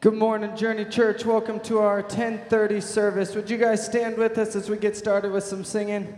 Good morning, Journey Church. Welcome to our 1030 service. Would you guys stand with us as we get started with some singing?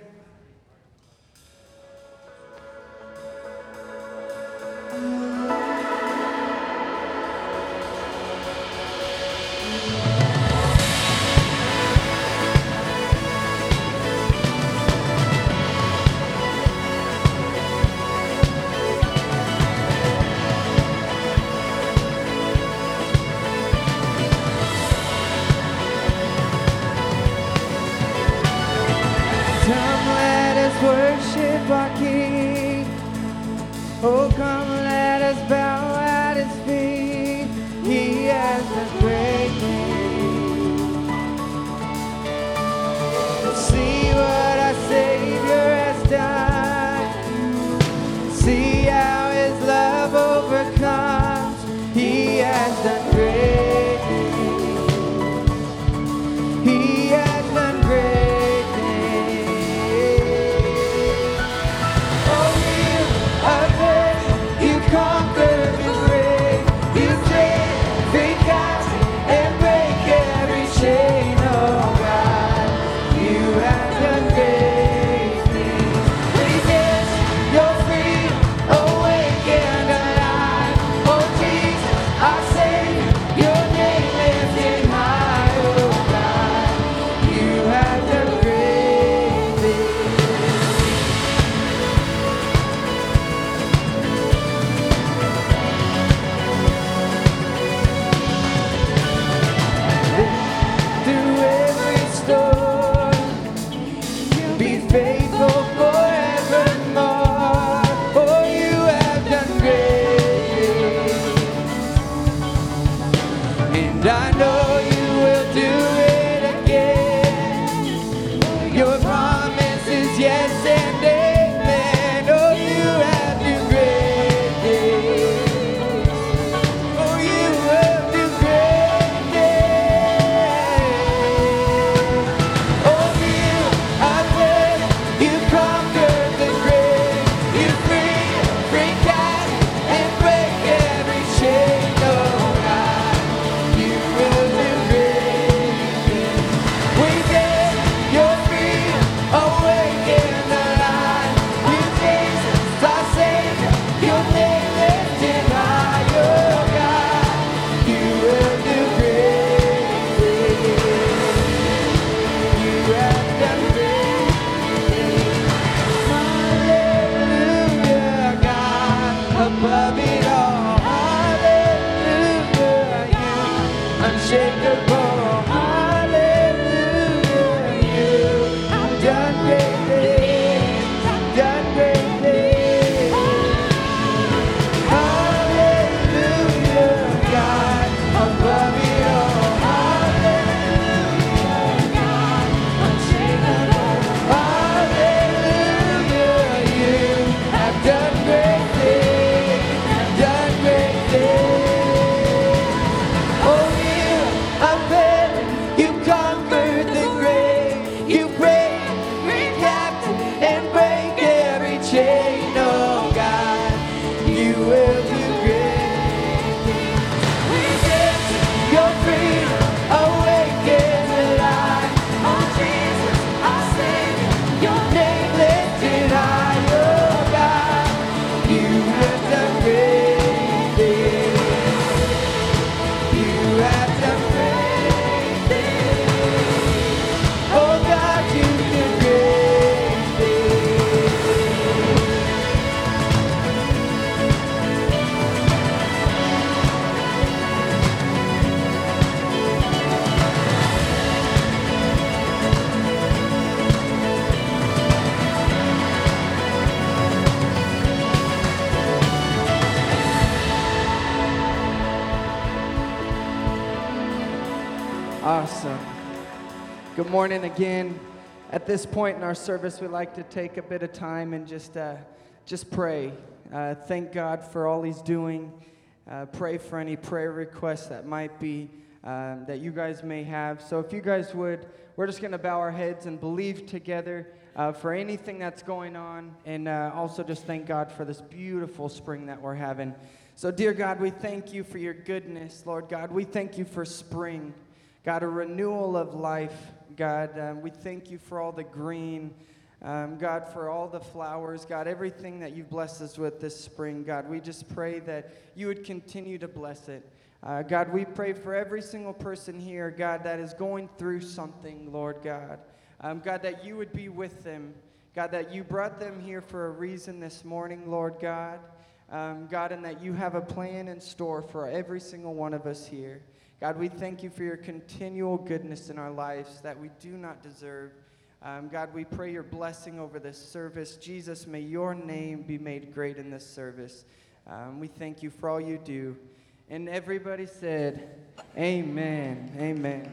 Morning again. At this point in our service, we like to take a bit of time and just uh, just pray. Uh, thank God for all He's doing. Uh, pray for any prayer requests that might be um, that you guys may have. So if you guys would, we're just going to bow our heads and believe together uh, for anything that's going on, and uh, also just thank God for this beautiful spring that we're having. So, dear God, we thank you for your goodness, Lord God. We thank you for spring, God, a renewal of life. God, um, we thank you for all the green. Um, God, for all the flowers, God, everything that you've blessed us with this spring, God, we just pray that you would continue to bless it. Uh, God, we pray for every single person here, God, that is going through something, Lord God. Um, God, that you would be with them. God, that you brought them here for a reason this morning, Lord God. Um, God, and that you have a plan in store for every single one of us here. God, we thank you for your continual goodness in our lives that we do not deserve. Um, God, we pray your blessing over this service. Jesus, may your name be made great in this service. Um, we thank you for all you do. And everybody said, Amen. Amen.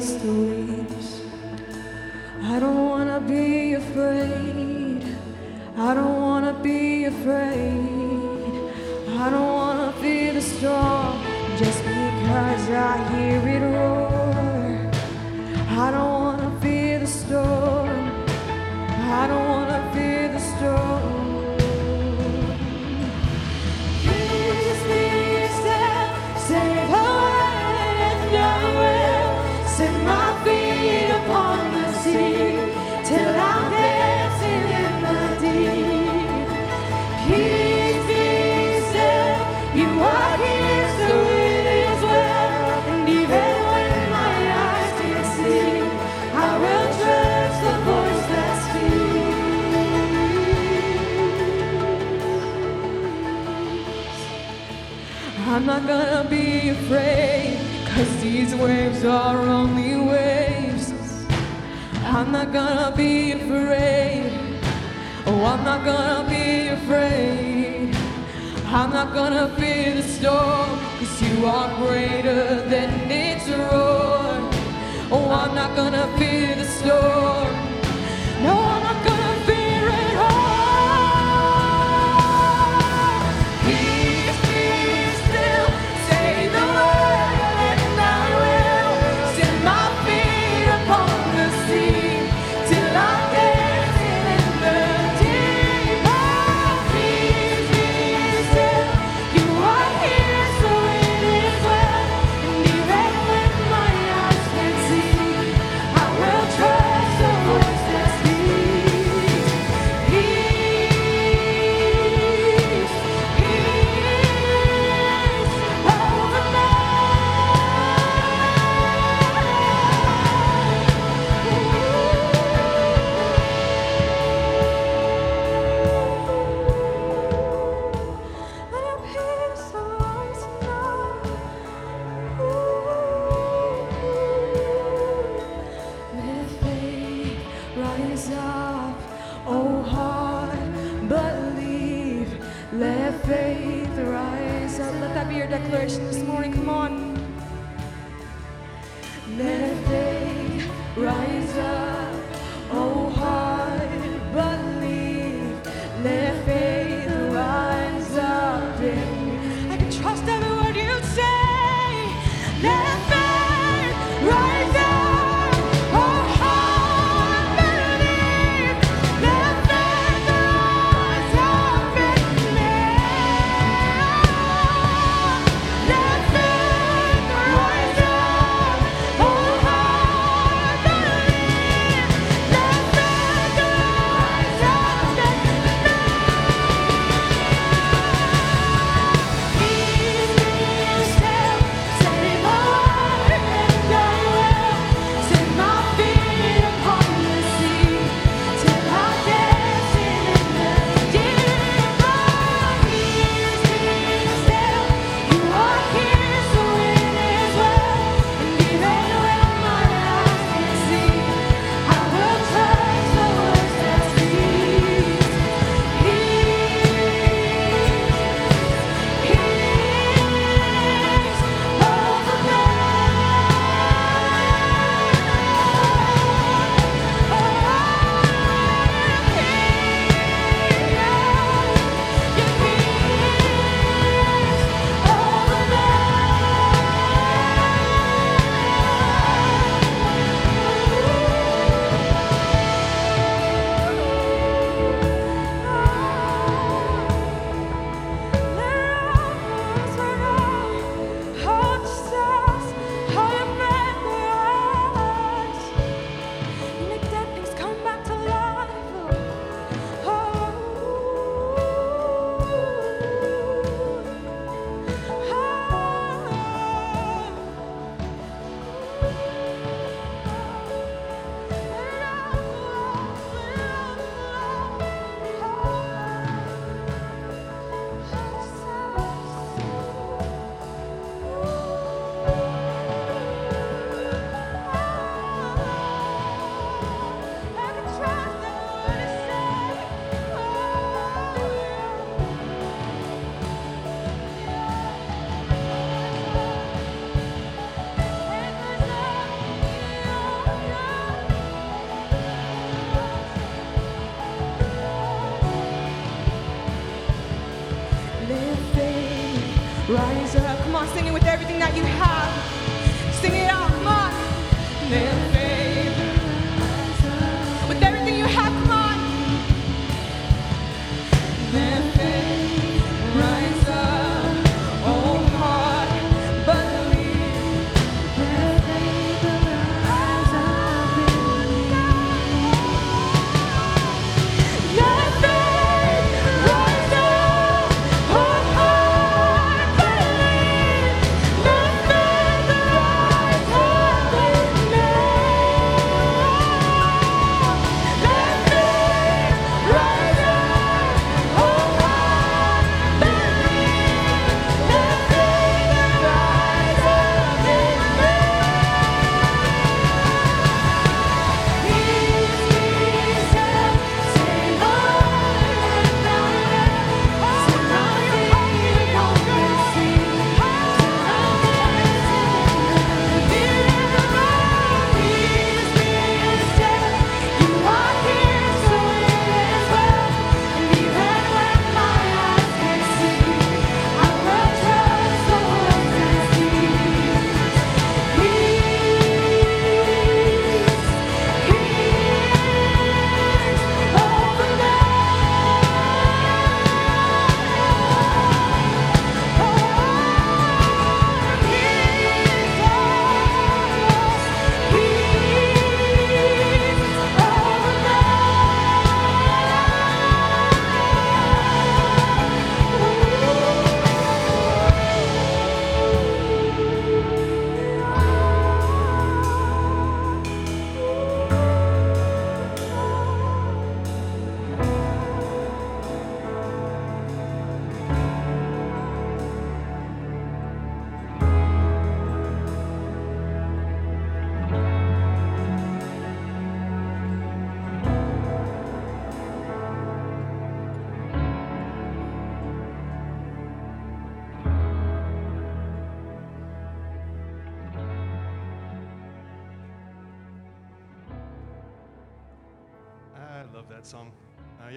I face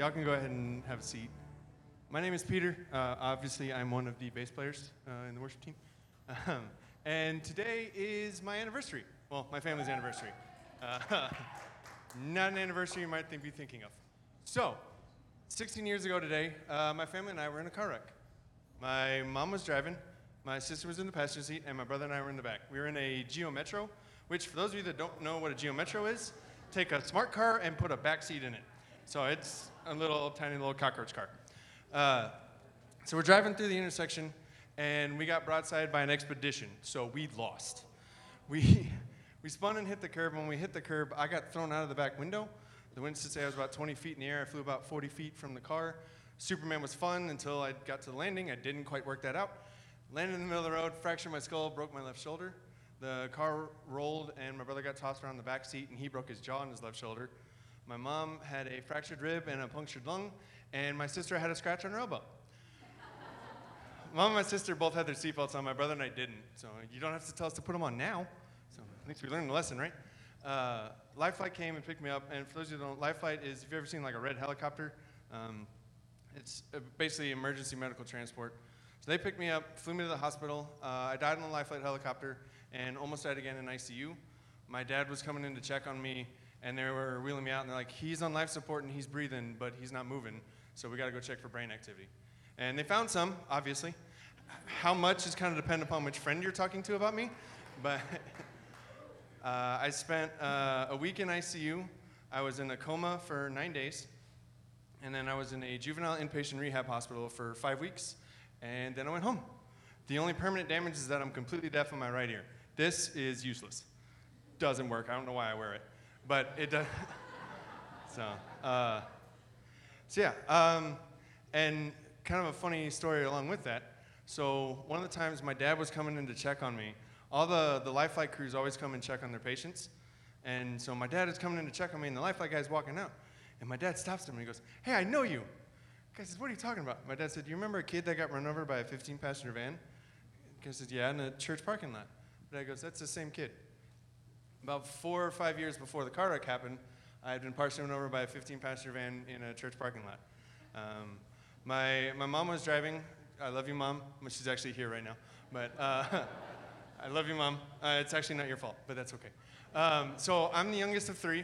y'all can go ahead and have a seat. My name is Peter. Uh, obviously, I'm one of the bass players uh, in the worship team. Um, and today is my anniversary. Well, my family's anniversary. Uh, not an anniversary you might be thinking of. So, 16 years ago today, uh, my family and I were in a car wreck. My mom was driving, my sister was in the passenger seat, and my brother and I were in the back. We were in a Geo Metro, which, for those of you that don't know what a Geo Metro is, take a smart car and put a back seat in it. So it's a little tiny little cockroach car. Uh, so we're driving through the intersection, and we got broadside by an expedition. So we lost. We we spun and hit the curb. When we hit the curb, I got thrown out of the back window. The wind say I was about 20 feet in the air. I flew about 40 feet from the car. Superman was fun until I got to the landing. I didn't quite work that out. Landed in the middle of the road, fractured my skull, broke my left shoulder. The car rolled, and my brother got tossed around the back seat, and he broke his jaw and his left shoulder. My mom had a fractured rib and a punctured lung, and my sister had a scratch on her elbow. Mom and my sister both had their seatbelts on. My brother and I didn't. So you don't have to tell us to put them on now. So at least we learned the lesson, right? Uh, Life Flight came and picked me up. And for those of you who don't, Life Flight is, if you've ever seen like a red helicopter, um, it's basically emergency medical transport. So they picked me up, flew me to the hospital. Uh, I died on the Life Flight helicopter and almost died again in ICU. My dad was coming in to check on me, and they were wheeling me out, and they're like, he's on life support and he's breathing, but he's not moving, so we got to go check for brain activity. And they found some, obviously. How much is kind of dependent upon which friend you're talking to about me, but uh, I spent uh, a week in ICU. I was in a coma for nine days, and then I was in a juvenile inpatient rehab hospital for five weeks, and then I went home. The only permanent damage is that I'm completely deaf in my right ear. This is useless. Doesn't work. I don't know why I wear it, but it does. so, uh, so yeah, um, and kind of a funny story along with that. So one of the times my dad was coming in to check on me, all the, the life flight crews always come and check on their patients. And so my dad is coming in to check on me, and the life flight guy's walking out. And my dad stops him and he goes, Hey, I know you. The guy says, What are you talking about? My dad said, Do you remember a kid that got run over by a 15 passenger van? The guy said, Yeah, in a church parking lot. My dad goes, That's the same kid. About four or five years before the car wreck happened, I had been partially run over by a 15 passenger van in a church parking lot. Um, my, my mom was driving. I love you, mom. She's actually here right now, but uh, I love you, mom. Uh, it's actually not your fault, but that's okay. Um, so I'm the youngest of three.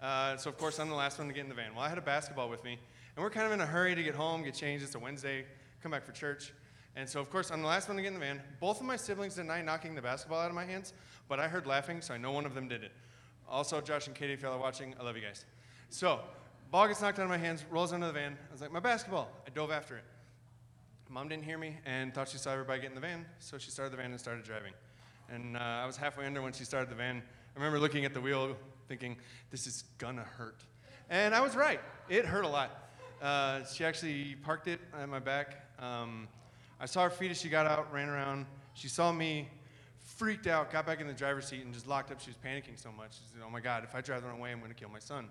Uh, so of course I'm the last one to get in the van. Well, I had a basketball with me, and we're kind of in a hurry to get home, get changed. It's a Wednesday, come back for church. And so of course I'm the last one to get in the van. Both of my siblings deny knocking the basketball out of my hands, but I heard laughing, so I know one of them did it. Also, Josh and Katie, if y'all are watching, I love you guys. So, ball gets knocked out of my hands, rolls under the van. I was like, my basketball. I dove after it. Mom didn't hear me and thought she saw everybody get in the van, so she started the van and started driving. And uh, I was halfway under when she started the van. I remember looking at the wheel thinking, this is gonna hurt. And I was right. It hurt a lot. Uh, she actually parked it at my back. Um, I saw her feet as she got out, ran around. She saw me, freaked out, got back in the driver's seat, and just locked up. She was panicking so much. She said, Oh my God, if I drive the wrong way, I'm gonna kill my son.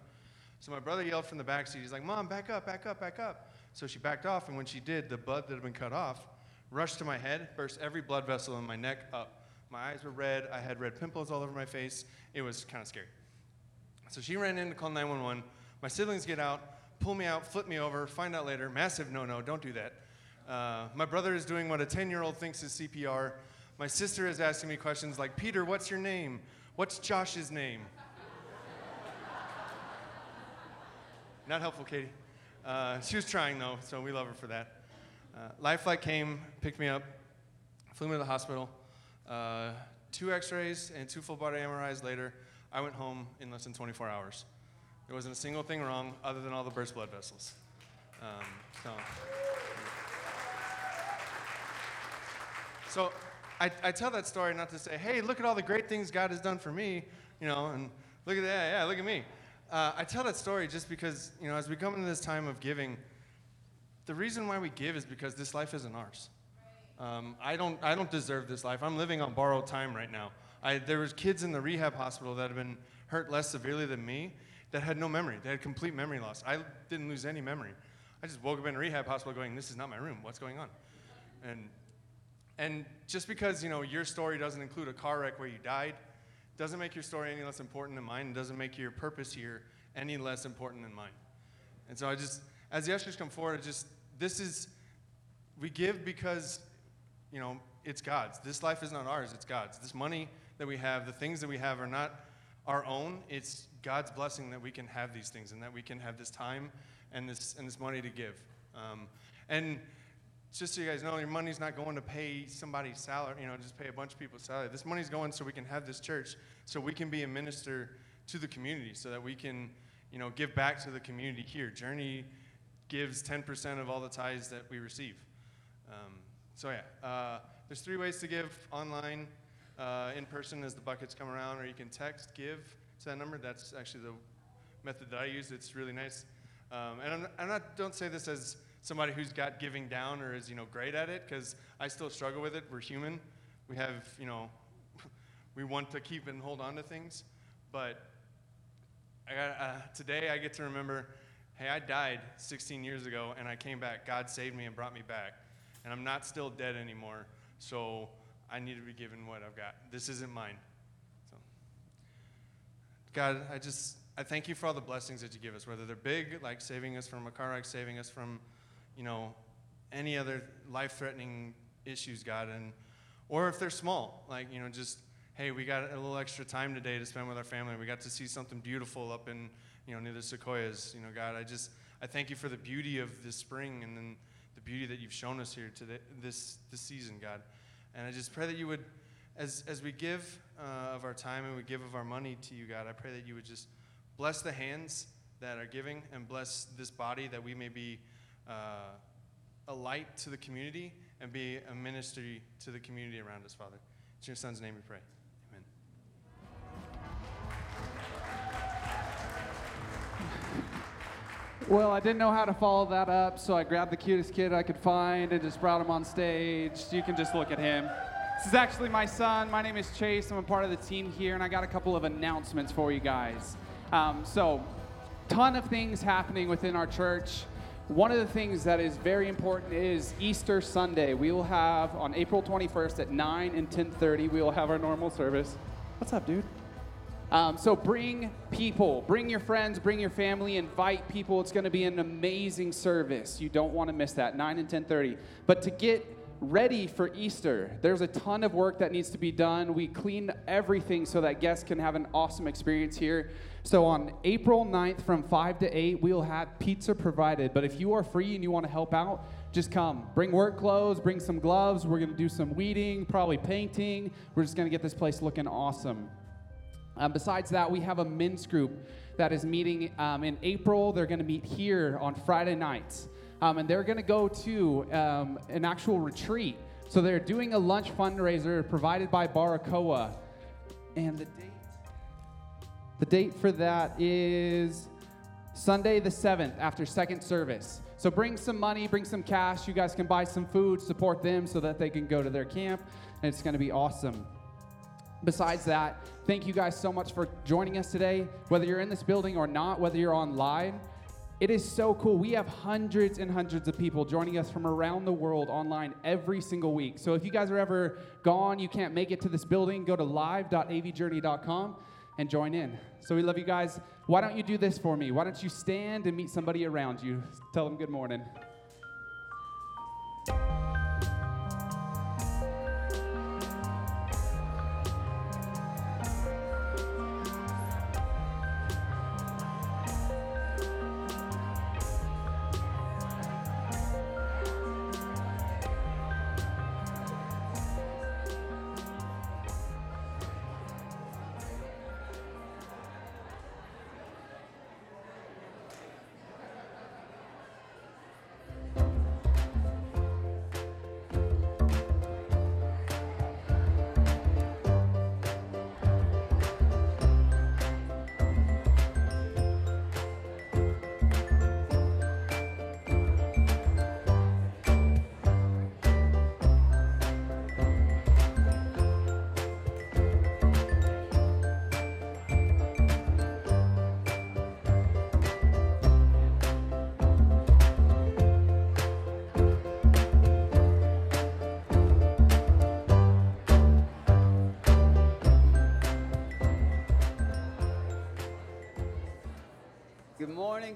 So my brother yelled from the back seat. He's like, Mom, back up, back up, back up. So she backed off, and when she did, the blood that had been cut off rushed to my head, burst every blood vessel in my neck up. My eyes were red. I had red pimples all over my face. It was kind of scary. So she ran in to call 911. My siblings get out, pull me out, flip me over, find out later. Massive no no, don't do that. Uh, my brother is doing what a 10 year old thinks is CPR. My sister is asking me questions like, Peter, what's your name? What's Josh's name? Not helpful, Katie. Uh, she was trying though, so we love her for that. Uh, Life Flight came, picked me up, flew me to the hospital. Uh, two x-rays and two full body MRIs later, I went home in less than 24 hours. There wasn't a single thing wrong other than all the burst blood vessels. Um, so, I, I tell that story not to say, hey, look at all the great things God has done for me, you know, and look at that, yeah, look at me. Uh, I tell that story just because, you know, as we come into this time of giving, the reason why we give is because this life isn't ours. Um, I, don't, I don't deserve this life. I'm living on borrowed time right now. I, there was kids in the rehab hospital that have been hurt less severely than me that had no memory. They had complete memory loss. I didn't lose any memory. I just woke up in a rehab hospital going, this is not my room. What's going on? And, and just because, you know, your story doesn't include a car wreck where you died, doesn't make your story any less important than mine, and doesn't make your purpose here any less important than mine. And so I just, as the ushers come forward, I just, this is, we give because, you know, it's God's. This life is not ours, it's God's. This money that we have, the things that we have are not our own. It's God's blessing that we can have these things and that we can have this time and this, and this money to give. Um, and just so you guys know, your money's not going to pay somebody's salary, you know, just pay a bunch of people's salary. This money's going so we can have this church, so we can be a minister to the community, so that we can, you know, give back to the community here. Journey gives 10% of all the tithes that we receive. Um, so yeah, uh, there's three ways to give online, uh, in person as the buckets come around, or you can text give to that number. That's actually the method that I use. It's really nice. Um, and I'm, I'm not, don't say this as somebody who's got giving down or is you know great at it, because I still struggle with it. We're human. We have you know, we want to keep and hold on to things, but I got, uh, today I get to remember, hey, I died 16 years ago and I came back. God saved me and brought me back, and I'm not still dead anymore. So I need to be given what I've got. This isn't mine. So, God, I just I thank you for all the blessings that you give us, whether they're big, like saving us from a car wreck, saving us from, you know, any other life-threatening issues, God, and or if they're small, like you know, just hey, we got a little extra time today to spend with our family. We got to see something beautiful up in you know near the sequoias. You know, God, I just I thank you for the beauty of this spring and then the beauty that you've shown us here today, this this season, God. And I just pray that you would, as, as we give uh, of our time and we give of our money to you, God, I pray that you would just bless the hands that are giving and bless this body that we may be uh, a light to the community and be a ministry to the community around us, Father. In your son's name we pray. Amen. Well, I didn't know how to follow that up, so I grabbed the cutest kid I could find and just brought him on stage. You can just look at him. This is actually my son. My name is Chase. I'm a part of the team here, and I got a couple of announcements for you guys. Um, so, ton of things happening within our church. One of the things that is very important is Easter Sunday. We will have on April 21st at 9 and 10:30. We will have our normal service. What's up, dude? Um, so bring people, bring your friends, bring your family, invite people. It's going to be an amazing service. You don't want to miss that, 9 and 10:30. But to get ready for Easter, there's a ton of work that needs to be done. We clean everything so that guests can have an awesome experience here. So on April 9th from 5 to 8, we'll have pizza provided. But if you are free and you want to help out, just come. Bring work clothes, bring some gloves. We're going to do some weeding, probably painting. We're just going to get this place looking awesome. Um, besides that, we have a men's group that is meeting um, in April. They're going to meet here on Friday nights. Um, and they're going to go to um, an actual retreat. So they're doing a lunch fundraiser provided by Baracoa. And the date, the date for that is Sunday the 7th after second service. So bring some money, bring some cash. You guys can buy some food, support them so that they can go to their camp. And it's going to be awesome. Besides that, thank you guys so much for joining us today. Whether you're in this building or not, whether you're online, it is so cool. We have hundreds and hundreds of people joining us from around the world online every single week. So if you guys are ever gone, you can't make it to this building, go to live.avjourney.com and join in. So we love you guys. Why don't you do this for me? Why don't you stand and meet somebody around you? Tell them good morning.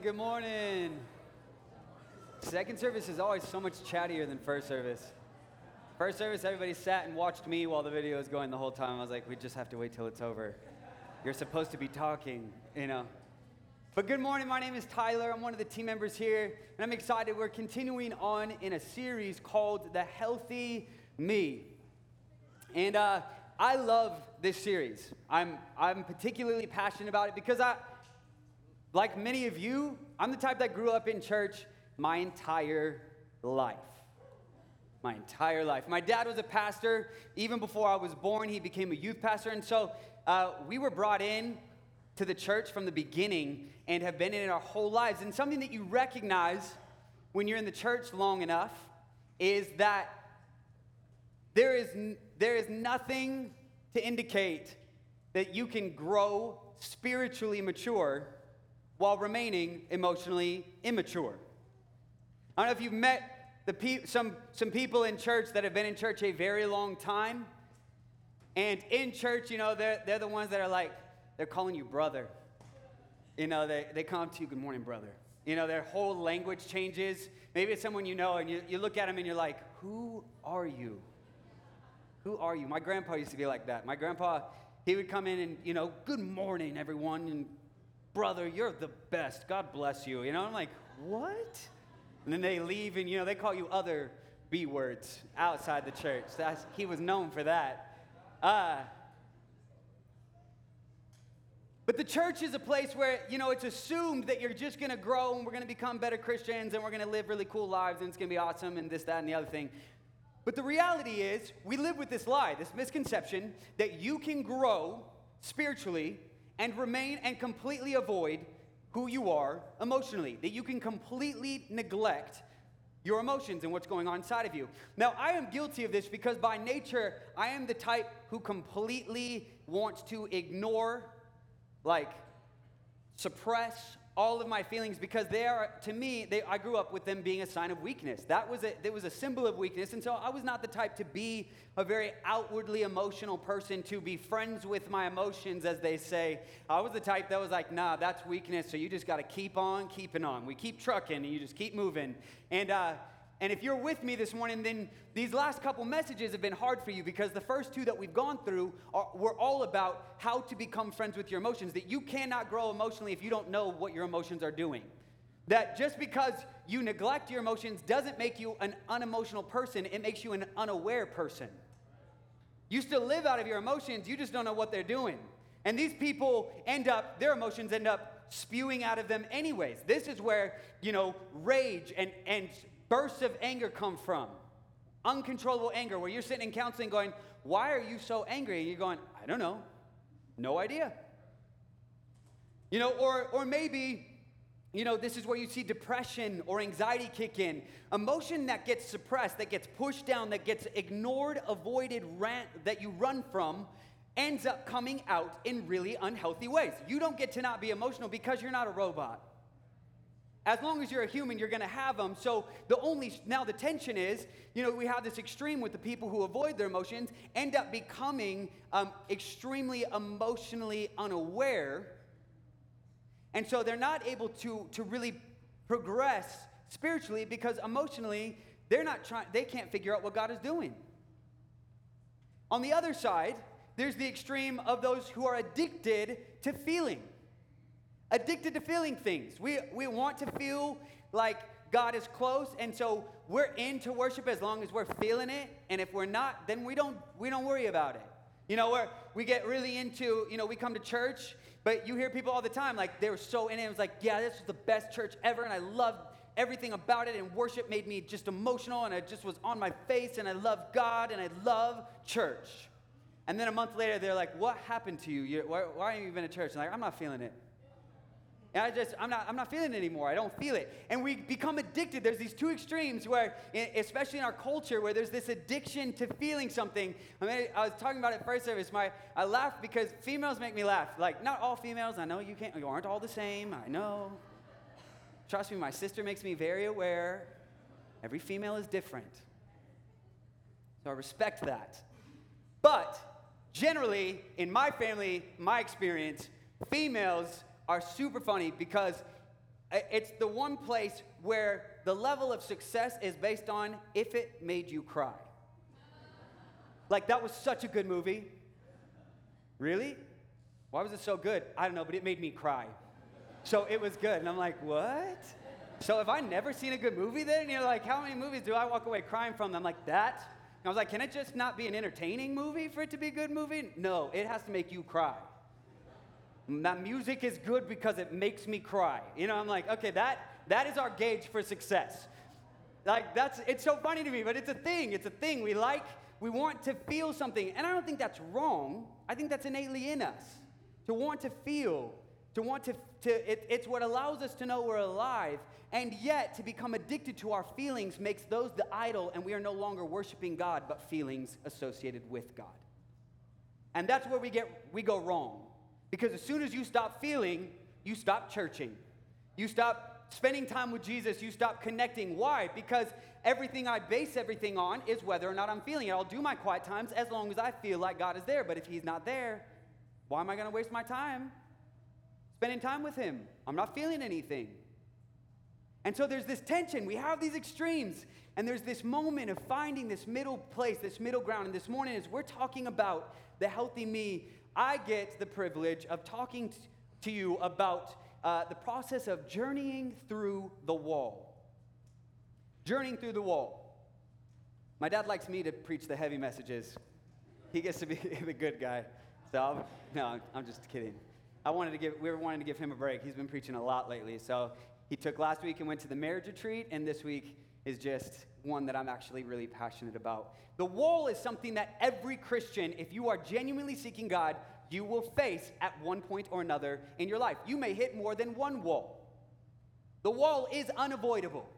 Good morning. Second service is always so much chattier than first service. First service, everybody sat and watched me while the video was going the whole time. I was like, we just have to wait till it's over. You're supposed to be talking, you know. But good morning, my name is Tyler. I'm one of the team members here, and I'm excited. We're continuing on in a series called The Healthy Me. And uh, I love this series. I'm, I'm particularly passionate about it because I, like many of you, I'm the type that grew up in church my entire life. My entire life. My dad was a pastor. Even before I was born, he became a youth pastor. And so uh, we were brought in to the church from the beginning and have been in it our whole lives. And something that you recognize when you're in the church long enough is that there is, there is nothing to indicate that you can grow spiritually mature while remaining emotionally immature. I don't know if you've met the pe- some, some people in church that have been in church a very long time. And in church, you know, they're, they're the ones that are like, they're calling you brother. You know, they, they come to you, good morning, brother. You know, their whole language changes. Maybe it's someone you know, and you, you look at them and you're like, who are you? Who are you? My grandpa used to be like that. My grandpa, he would come in and, you know, good morning, everyone, and brother, you're the best. God bless you. You know, I'm like, what? And then they leave and, you know, they call you other B words outside the church. That's, he was known for that. Uh, but the church is a place where, you know, it's assumed that you're just going to grow and we're going to become better Christians and we're going to live really cool lives and it's going to be awesome and this, that, and the other thing. But the reality is, we live with this lie, this misconception that you can grow spiritually and remain and completely avoid who you are emotionally, that you can completely neglect your emotions and what's going on inside of you. Now, I am guilty of this because by nature, I am the type who completely wants to ignore, like, suppress all of my feelings because they are to me they, i grew up with them being a sign of weakness. That was a that was a symbol of weakness. And so i was not the type to be a very outwardly emotional person to be friends with my emotions as they say. I was the type that was like nah that's weakness so you just got to keep on keeping on. We keep trucking and you just keep moving. And uh and if you're with me this morning, then these last couple messages have been hard for you because the first two that we've gone through are, were all about how to become friends with your emotions. That you cannot grow emotionally if you don't know what your emotions are doing. That just because you neglect your emotions doesn't make you an unemotional person, it makes you an unaware person. You still live out of your emotions, you just don't know what they're doing. And these people end up, their emotions end up spewing out of them anyways. This is where, you know, rage and, and bursts of anger come from? Uncontrollable anger, where you're sitting in counseling going, Why are you so angry? And you're going, I don't know. No idea. You know, or, or maybe, you know, this is where you see depression or anxiety kick in. Emotion that gets suppressed, that gets pushed down, that gets ignored, avoided, ran, that you run from, ends up coming out in really unhealthy ways. You don't get to not be emotional because you're not a robot. As long as you're a human, you're going to have them. So the only now the tension is, you know, we have this extreme with the people who avoid their emotions end up becoming um, extremely emotionally unaware, and so they're not able to to really progress spiritually because emotionally they're not trying. They can't figure out what God is doing. On the other side, there's the extreme of those who are addicted to feeling addicted to feeling things. We, we want to feel like God is close, and so we're into worship as long as we're feeling it. And if we're not, then we don't we don't worry about it. You know, where we get really into, you know, we come to church, but you hear people all the time like they were so in it. It was like, yeah, this was the best church ever, and I loved everything about it. And worship made me just emotional, and I just was on my face, and I love God, and I love church. And then a month later, they're like, "What happened to you? You're, why, why are you even at church?" And like, "I'm not feeling it." And I just, I'm not, I'm not feeling it anymore. I don't feel it. And we become addicted. There's these two extremes where, especially in our culture, where there's this addiction to feeling something. I mean, I was talking about it first service. My, I laugh because females make me laugh. Like, not all females. I know you can't, you aren't all the same. I know. Trust me, my sister makes me very aware. Every female is different. So I respect that. But generally, in my family, my experience, females are super funny because it's the one place where the level of success is based on if it made you cry. Like, that was such a good movie. Really? Why was it so good? I don't know, but it made me cry. So it was good. And I'm like, what? So if I never seen a good movie then? And you're like, how many movies do I walk away crying from? I'm like, that? And I was like, can it just not be an entertaining movie for it to be a good movie? No, it has to make you cry. That music is good because it makes me cry. You know, I'm like, okay, that that is our gauge for success. Like that's it's so funny to me, but it's a thing. It's a thing. We like, we want to feel something. And I don't think that's wrong. I think that's innately in us. To want to feel, to want to, to it, it's what allows us to know we're alive. And yet to become addicted to our feelings makes those the idol, and we are no longer worshiping God, but feelings associated with God. And that's where we get we go wrong. Because as soon as you stop feeling, you stop churching. You stop spending time with Jesus. You stop connecting. Why? Because everything I base everything on is whether or not I'm feeling it. I'll do my quiet times as long as I feel like God is there. But if He's not there, why am I going to waste my time spending time with Him? I'm not feeling anything. And so there's this tension. We have these extremes. And there's this moment of finding this middle place, this middle ground. And this morning, as we're talking about the healthy me, I get the privilege of talking to you about uh, the process of journeying through the wall. Journeying through the wall. My dad likes me to preach the heavy messages. He gets to be the good guy. So, I'll, no, I'm just kidding. I wanted to give, we were wanting to give him a break. He's been preaching a lot lately. So, he took last week and went to the marriage retreat, and this week is just one that I'm actually really passionate about. The wall is something that every Christian, if you are genuinely seeking God, you will face at one point or another in your life. You may hit more than one wall. The wall is unavoidable.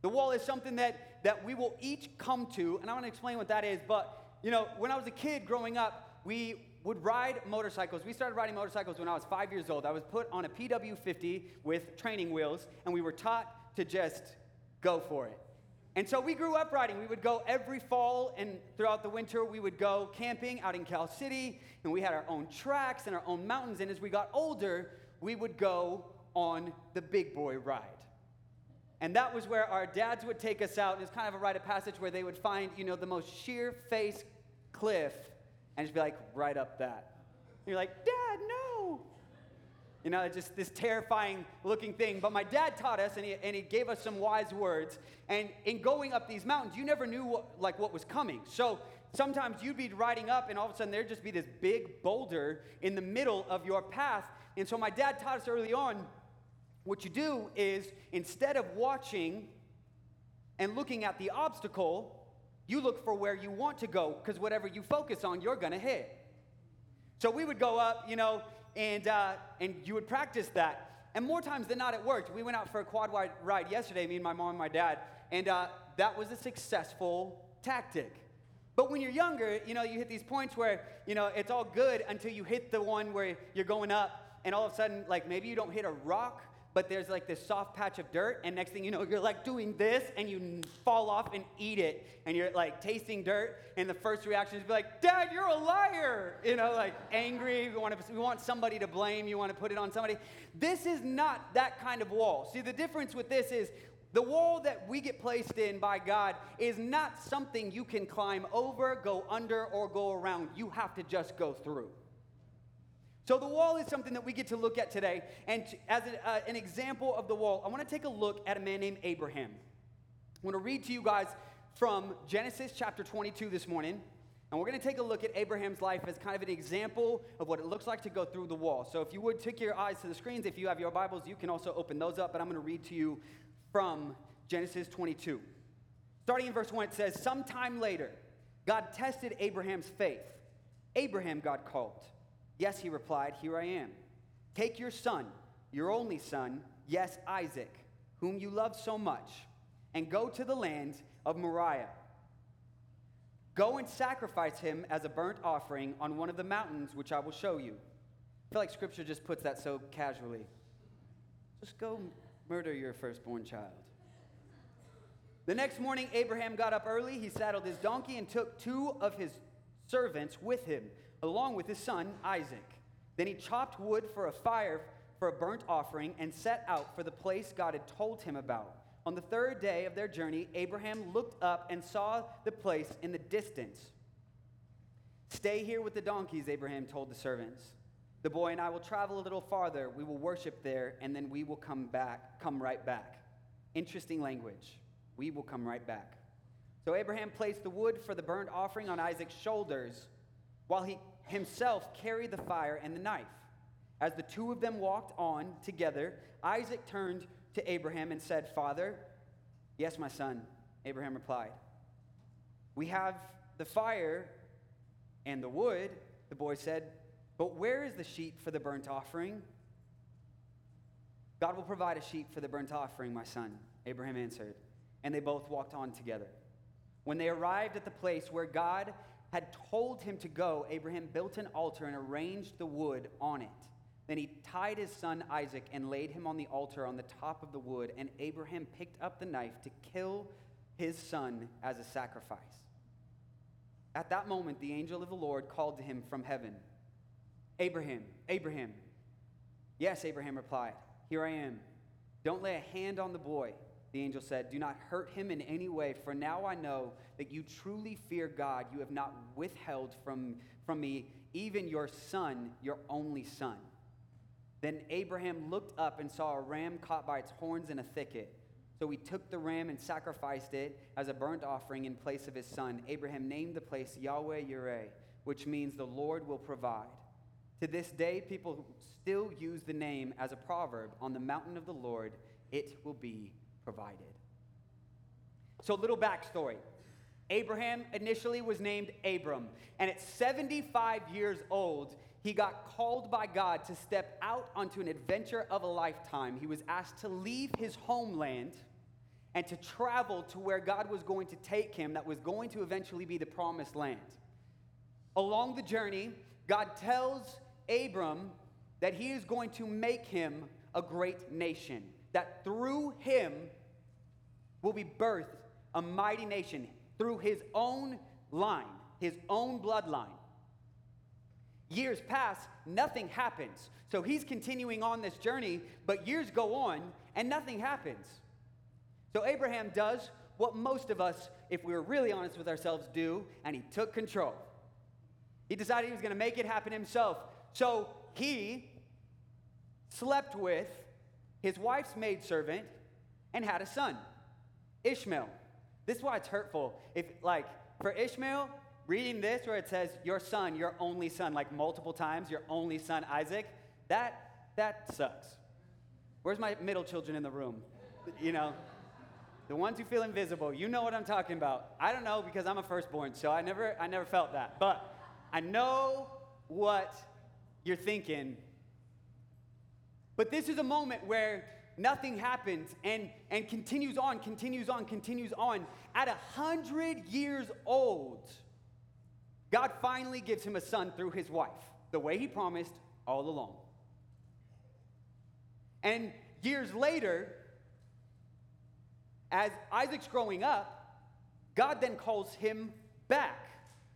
The wall is something that, that we will each come to, and I want to explain what that is. But, you know, when I was a kid growing up, we would ride motorcycles. We started riding motorcycles when I was five years old. I was put on a PW 50 with training wheels, and we were taught to just go for it. And so we grew up riding. We would go every fall, and throughout the winter, we would go camping out in Cal City, and we had our own tracks and our own mountains. And as we got older, we would go on the big boy ride. And that was where our dads would take us out. And it's kind of a rite of passage where they would find, you know, the most sheer face cliff and just be like, right up that. And you're like, Dad, no. You know, just this terrifying looking thing. But my dad taught us, and he, and he gave us some wise words. And in going up these mountains, you never knew what, like what was coming. So sometimes you'd be riding up, and all of a sudden there'd just be this big boulder in the middle of your path. And so my dad taught us early on what you do is instead of watching and looking at the obstacle, you look for where you want to go because whatever you focus on, you're going to hit. So we would go up, you know, and, uh, and you would practice that. And more times than not, it worked. We went out for a quad ride yesterday, me and my mom and my dad, and uh, that was a successful tactic. But when you're younger, you know, you hit these points where, you know, it's all good until you hit the one where you're going up, and all of a sudden, like maybe you don't hit a rock but there's like this soft patch of dirt, and next thing you know, you're like doing this, and you fall off and eat it, and you're like tasting dirt, and the first reaction is be like, Dad, you're a liar! You know, like angry, we want, to, we want somebody to blame, you want to put it on somebody. This is not that kind of wall. See, the difference with this is the wall that we get placed in by God is not something you can climb over, go under, or go around. You have to just go through. So, the wall is something that we get to look at today. And as a, uh, an example of the wall, I want to take a look at a man named Abraham. I want to read to you guys from Genesis chapter 22 this morning. And we're going to take a look at Abraham's life as kind of an example of what it looks like to go through the wall. So, if you would take your eyes to the screens, if you have your Bibles, you can also open those up. But I'm going to read to you from Genesis 22. Starting in verse 1, it says, Sometime later, God tested Abraham's faith. Abraham, God called. Yes, he replied, Here I am. Take your son, your only son, yes, Isaac, whom you love so much, and go to the land of Moriah. Go and sacrifice him as a burnt offering on one of the mountains which I will show you. I feel like scripture just puts that so casually. Just go murder your firstborn child. The next morning, Abraham got up early. He saddled his donkey and took two of his servants with him along with his son Isaac. Then he chopped wood for a fire for a burnt offering and set out for the place God had told him about. On the third day of their journey, Abraham looked up and saw the place in the distance. Stay here with the donkeys, Abraham told the servants. The boy and I will travel a little farther. We will worship there, and then we will come back, come right back. Interesting language. We will come right back. So Abraham placed the wood for the burnt offering on Isaac's shoulders while he himself carried the fire and the knife. As the two of them walked on together, Isaac turned to Abraham and said, Father, yes, my son, Abraham replied. We have the fire and the wood, the boy said, but where is the sheep for the burnt offering? God will provide a sheep for the burnt offering, my son, Abraham answered. And they both walked on together. When they arrived at the place where God had told him to go, Abraham built an altar and arranged the wood on it. Then he tied his son Isaac and laid him on the altar on the top of the wood, and Abraham picked up the knife to kill his son as a sacrifice. At that moment, the angel of the Lord called to him from heaven Abraham, Abraham. Yes, Abraham replied, Here I am. Don't lay a hand on the boy. The angel said, Do not hurt him in any way, for now I know that you truly fear God. You have not withheld from, from me even your son, your only son. Then Abraham looked up and saw a ram caught by its horns in a thicket. So he took the ram and sacrificed it as a burnt offering in place of his son. Abraham named the place Yahweh Yireh, which means the Lord will provide. To this day, people still use the name as a proverb on the mountain of the Lord, it will be provided. So, little backstory. Abraham initially was named Abram, and at 75 years old, he got called by God to step out onto an adventure of a lifetime. He was asked to leave his homeland and to travel to where God was going to take him, that was going to eventually be the promised land. Along the journey, God tells Abram that he is going to make him a great nation, that through him will be birthed a mighty nation through his own line, his own bloodline. Years pass, nothing happens. So he's continuing on this journey, but years go on and nothing happens. So Abraham does what most of us, if we were really honest with ourselves, do, and he took control. He decided he was going to make it happen himself. So he slept with his wife's maidservant and had a son, Ishmael. This is why it's hurtful. If, like, for Ishmael, reading this where it says, your son, your only son, like multiple times, your only son, Isaac, that, that sucks. Where's my middle children in the room? You know, the ones who feel invisible, you know what I'm talking about. I don't know because I'm a firstborn, so I never, I never felt that. But I know what you're thinking. But this is a moment where nothing happens and, and continues on, continues on, continues on. At a hundred years old, God finally gives him a son through his wife, the way he promised all along. And years later, as Isaac's growing up, God then calls him back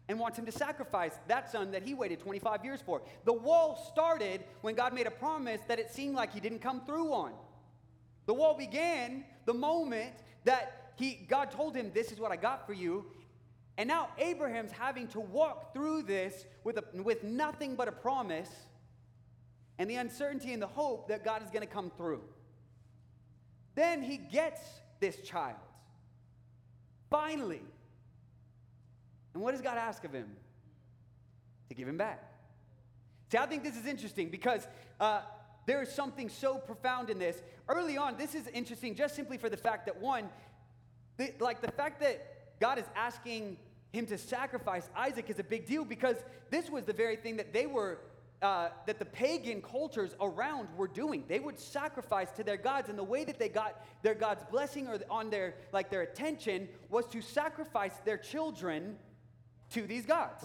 and wants him to sacrifice that son that he waited 25 years for. The wall started when God made a promise that it seemed like he didn't come through on. The wall began the moment that he, God told him, This is what I got for you. And now Abraham's having to walk through this with, a, with nothing but a promise and the uncertainty and the hope that God is going to come through. Then he gets this child. Finally. And what does God ask of him? To give him back. See, I think this is interesting because uh, there is something so profound in this. Early on, this is interesting just simply for the fact that, one, the, like the fact that God is asking him to sacrifice Isaac is a big deal because this was the very thing that they were uh, that the pagan cultures around were doing. They would sacrifice to their gods, and the way that they got their God's blessing or on their like their attention was to sacrifice their children to these gods.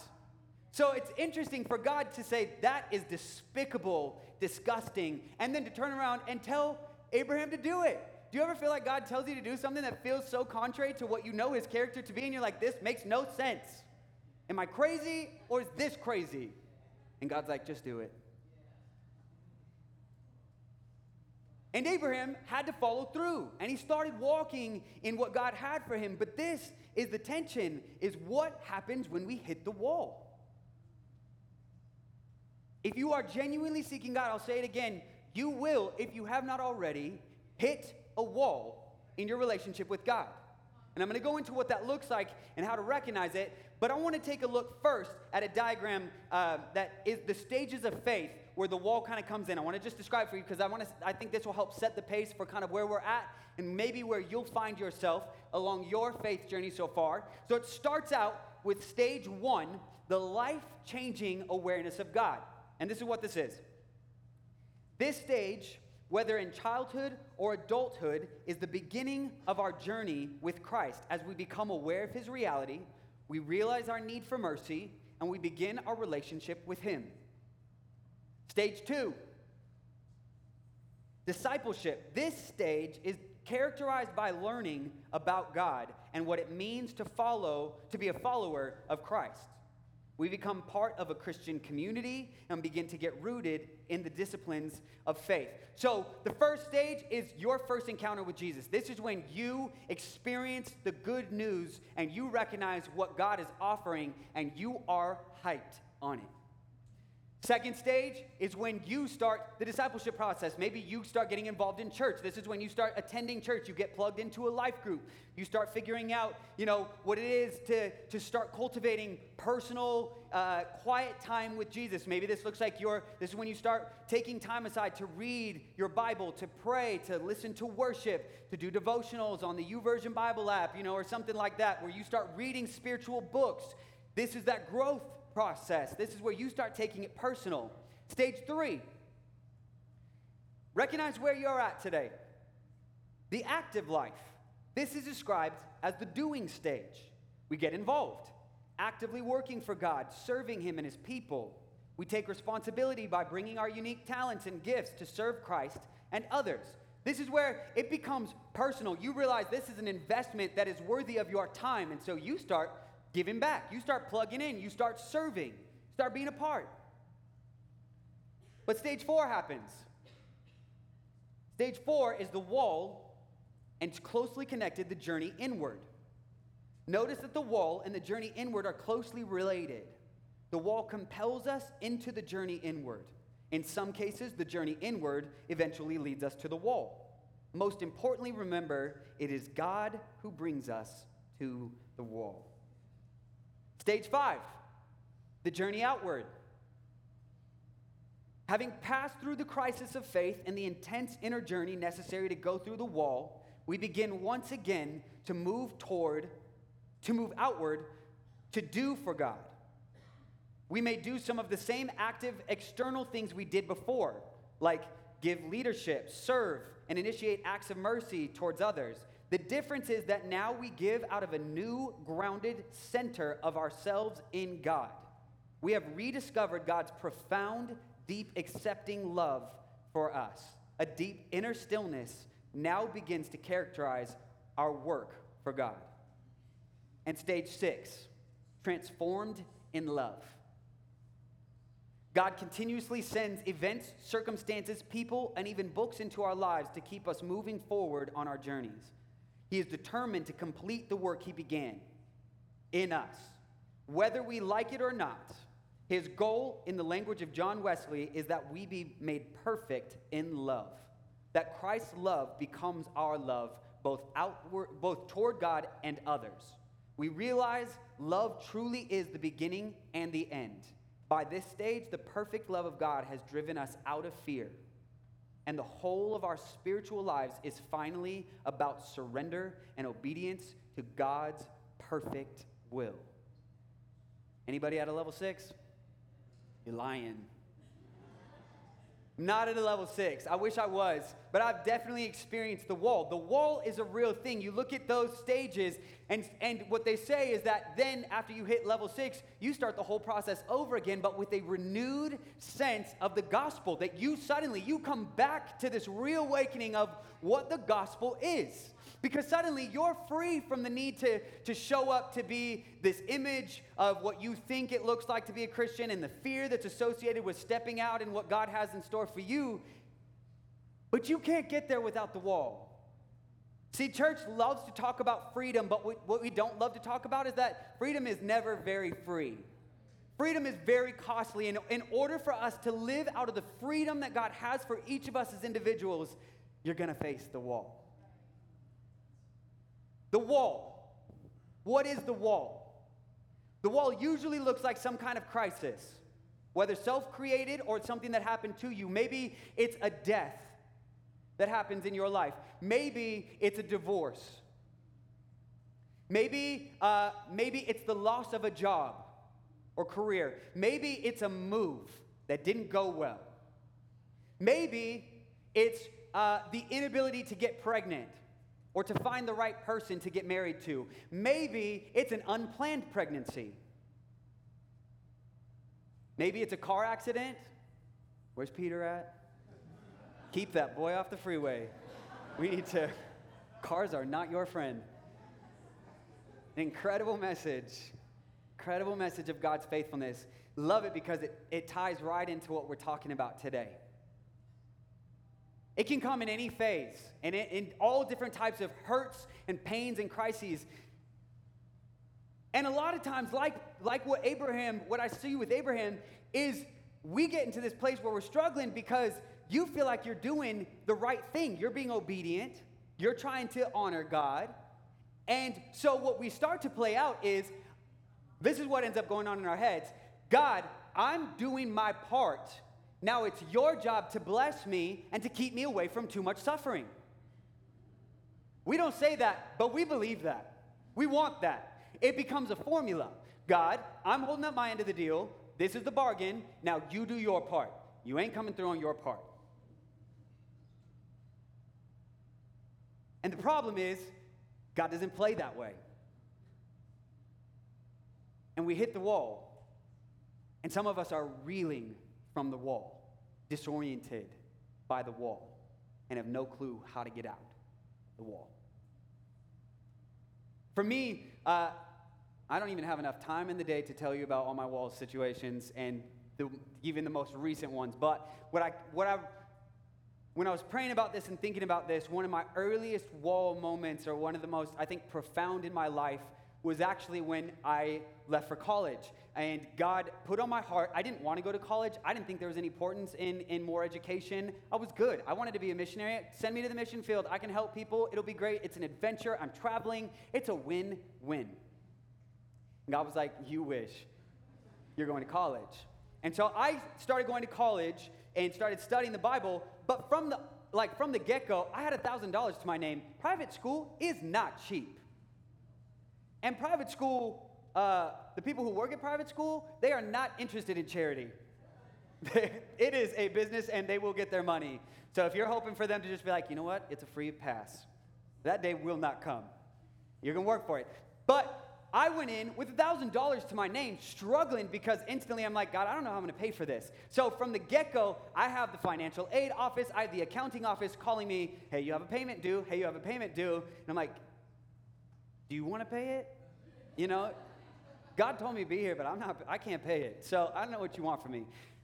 So it's interesting for God to say that is despicable, disgusting, and then to turn around and tell Abraham to do it. Do you ever feel like God tells you to do something that feels so contrary to what you know his character to be, and you're like, this makes no sense? Am I crazy or is this crazy? And God's like, just do it. And Abraham had to follow through, and he started walking in what God had for him. But this is the tension is what happens when we hit the wall. If you are genuinely seeking God, I'll say it again, you will, if you have not already, hit a wall in your relationship with God. And I'm going to go into what that looks like and how to recognize it. But I want to take a look first at a diagram uh, that is the stages of faith where the wall kind of comes in. I want to just describe for you because I want to. I think this will help set the pace for kind of where we're at and maybe where you'll find yourself along your faith journey so far. So it starts out with stage one, the life-changing awareness of God, and this is what this is. This stage whether in childhood or adulthood, is the beginning of our journey with Christ. As we become aware of his reality, we realize our need for mercy, and we begin our relationship with him. Stage two discipleship. This stage is characterized by learning about God and what it means to follow, to be a follower of Christ. We become part of a Christian community and begin to get rooted in the disciplines of faith. So, the first stage is your first encounter with Jesus. This is when you experience the good news and you recognize what God is offering and you are hyped on it. Second stage is when you start the discipleship process. Maybe you start getting involved in church. This is when you start attending church. You get plugged into a life group. You start figuring out, you know, what it is to, to start cultivating personal, uh, quiet time with Jesus. Maybe this looks like your, this is when you start taking time aside to read your Bible, to pray, to listen to worship, to do devotionals on the YouVersion Bible app, you know, or something like that, where you start reading spiritual books. This is that growth process. This is where you start taking it personal. Stage three recognize where you're at today. The active life. This is described as the doing stage. We get involved, actively working for God, serving Him and His people. We take responsibility by bringing our unique talents and gifts to serve Christ and others. This is where it becomes personal. You realize this is an investment that is worthy of your time, and so you start giving back. You start plugging in. You start serving. Start being a part. But stage four happens. Stage four is the wall, and it's closely connected the journey inward. Notice that the wall and the journey inward are closely related. The wall compels us into the journey inward. In some cases, the journey inward eventually leads us to the wall. Most importantly, remember, it is God who brings us to the wall. Stage five, the journey outward. Having passed through the crisis of faith and the intense inner journey necessary to go through the wall, we begin once again to move toward, to move outward, to do for God. We may do some of the same active external things we did before, like give leadership, serve, and initiate acts of mercy towards others. The difference is that now we give out of a new grounded center of ourselves in God. We have rediscovered God's profound, deep, accepting love for us. A deep inner stillness now begins to characterize our work for God. And stage six, transformed in love. God continuously sends events, circumstances, people, and even books into our lives to keep us moving forward on our journeys. He is determined to complete the work He began in us. Whether we like it or not, His goal, in the language of John Wesley, is that we be made perfect in love. That Christ's love becomes our love, both outward, both toward God and others. We realize love truly is the beginning and the end. By this stage, the perfect love of God has driven us out of fear. And the whole of our spiritual lives is finally about surrender and obedience to God's perfect will. Anybody at a level six? You're lying. Not at a level six. I wish I was, but I've definitely experienced the wall. The wall is a real thing. You look at those stages, and, and what they say is that then, after you hit level six, you start the whole process over again, but with a renewed sense of the gospel. That you suddenly you come back to this reawakening of what the gospel is. Because suddenly you're free from the need to, to show up to be this image of what you think it looks like to be a Christian and the fear that's associated with stepping out and what God has in store for you. But you can't get there without the wall. See, church loves to talk about freedom, but what we don't love to talk about is that freedom is never very free. Freedom is very costly. And in order for us to live out of the freedom that God has for each of us as individuals, you're going to face the wall. The wall. What is the wall? The wall usually looks like some kind of crisis, whether self created or something that happened to you. Maybe it's a death that happens in your life, maybe it's a divorce. Maybe, uh, maybe it's the loss of a job or career. Maybe it's a move that didn't go well. Maybe it's uh, the inability to get pregnant or to find the right person to get married to. Maybe it's an unplanned pregnancy. Maybe it's a car accident. Where's Peter at? Keep that boy off the freeway. We need to, cars are not your friend. Incredible message. Incredible message of God's faithfulness. Love it because it, it ties right into what we're talking about today. It can come in any phase and in all different types of hurts and pains and crises. And a lot of times, like, like what Abraham, what I see with Abraham, is we get into this place where we're struggling because you feel like you're doing the right thing. You're being obedient, you're trying to honor God. And so, what we start to play out is this is what ends up going on in our heads God, I'm doing my part now it's your job to bless me and to keep me away from too much suffering. We don't say that, but we believe that. We want that. It becomes a formula. God, I'm holding up my end of the deal. This is the bargain. Now you do your part. You ain't coming through on your part. And the problem is, God doesn't play that way. And we hit the wall. And some of us are reeling from the wall, disoriented by the wall, and have no clue how to get out the wall. For me, uh, I don't even have enough time in the day to tell you about all my wall situations and the, even the most recent ones. But what I, what I, when I was praying about this and thinking about this, one of my earliest wall moments, or one of the most, I think, profound in my life, was actually when I left for college. And God put on my heart, I didn't want to go to college. I didn't think there was any importance in, in more education. I was good. I wanted to be a missionary. Send me to the mission field. I can help people. It'll be great. It's an adventure. I'm traveling. It's a win win. God was like, You wish you're going to college. And so I started going to college and started studying the Bible, but from the like from the get-go, I had $1,000 to my name. Private school is not cheap. And private school, uh, the people who work at private school, they are not interested in charity. it is a business and they will get their money. So if you're hoping for them to just be like, you know what, it's a free pass, that day will not come. You're gonna work for it. But I went in with $1,000 to my name, struggling because instantly I'm like, God, I don't know how I'm gonna pay for this. So from the get go, I have the financial aid office, I have the accounting office calling me, hey, you have a payment due, hey, you have a payment due. And I'm like, do you wanna pay it? You know, God told me to be here, but I'm not, I can't pay it. So I don't know what you want from me.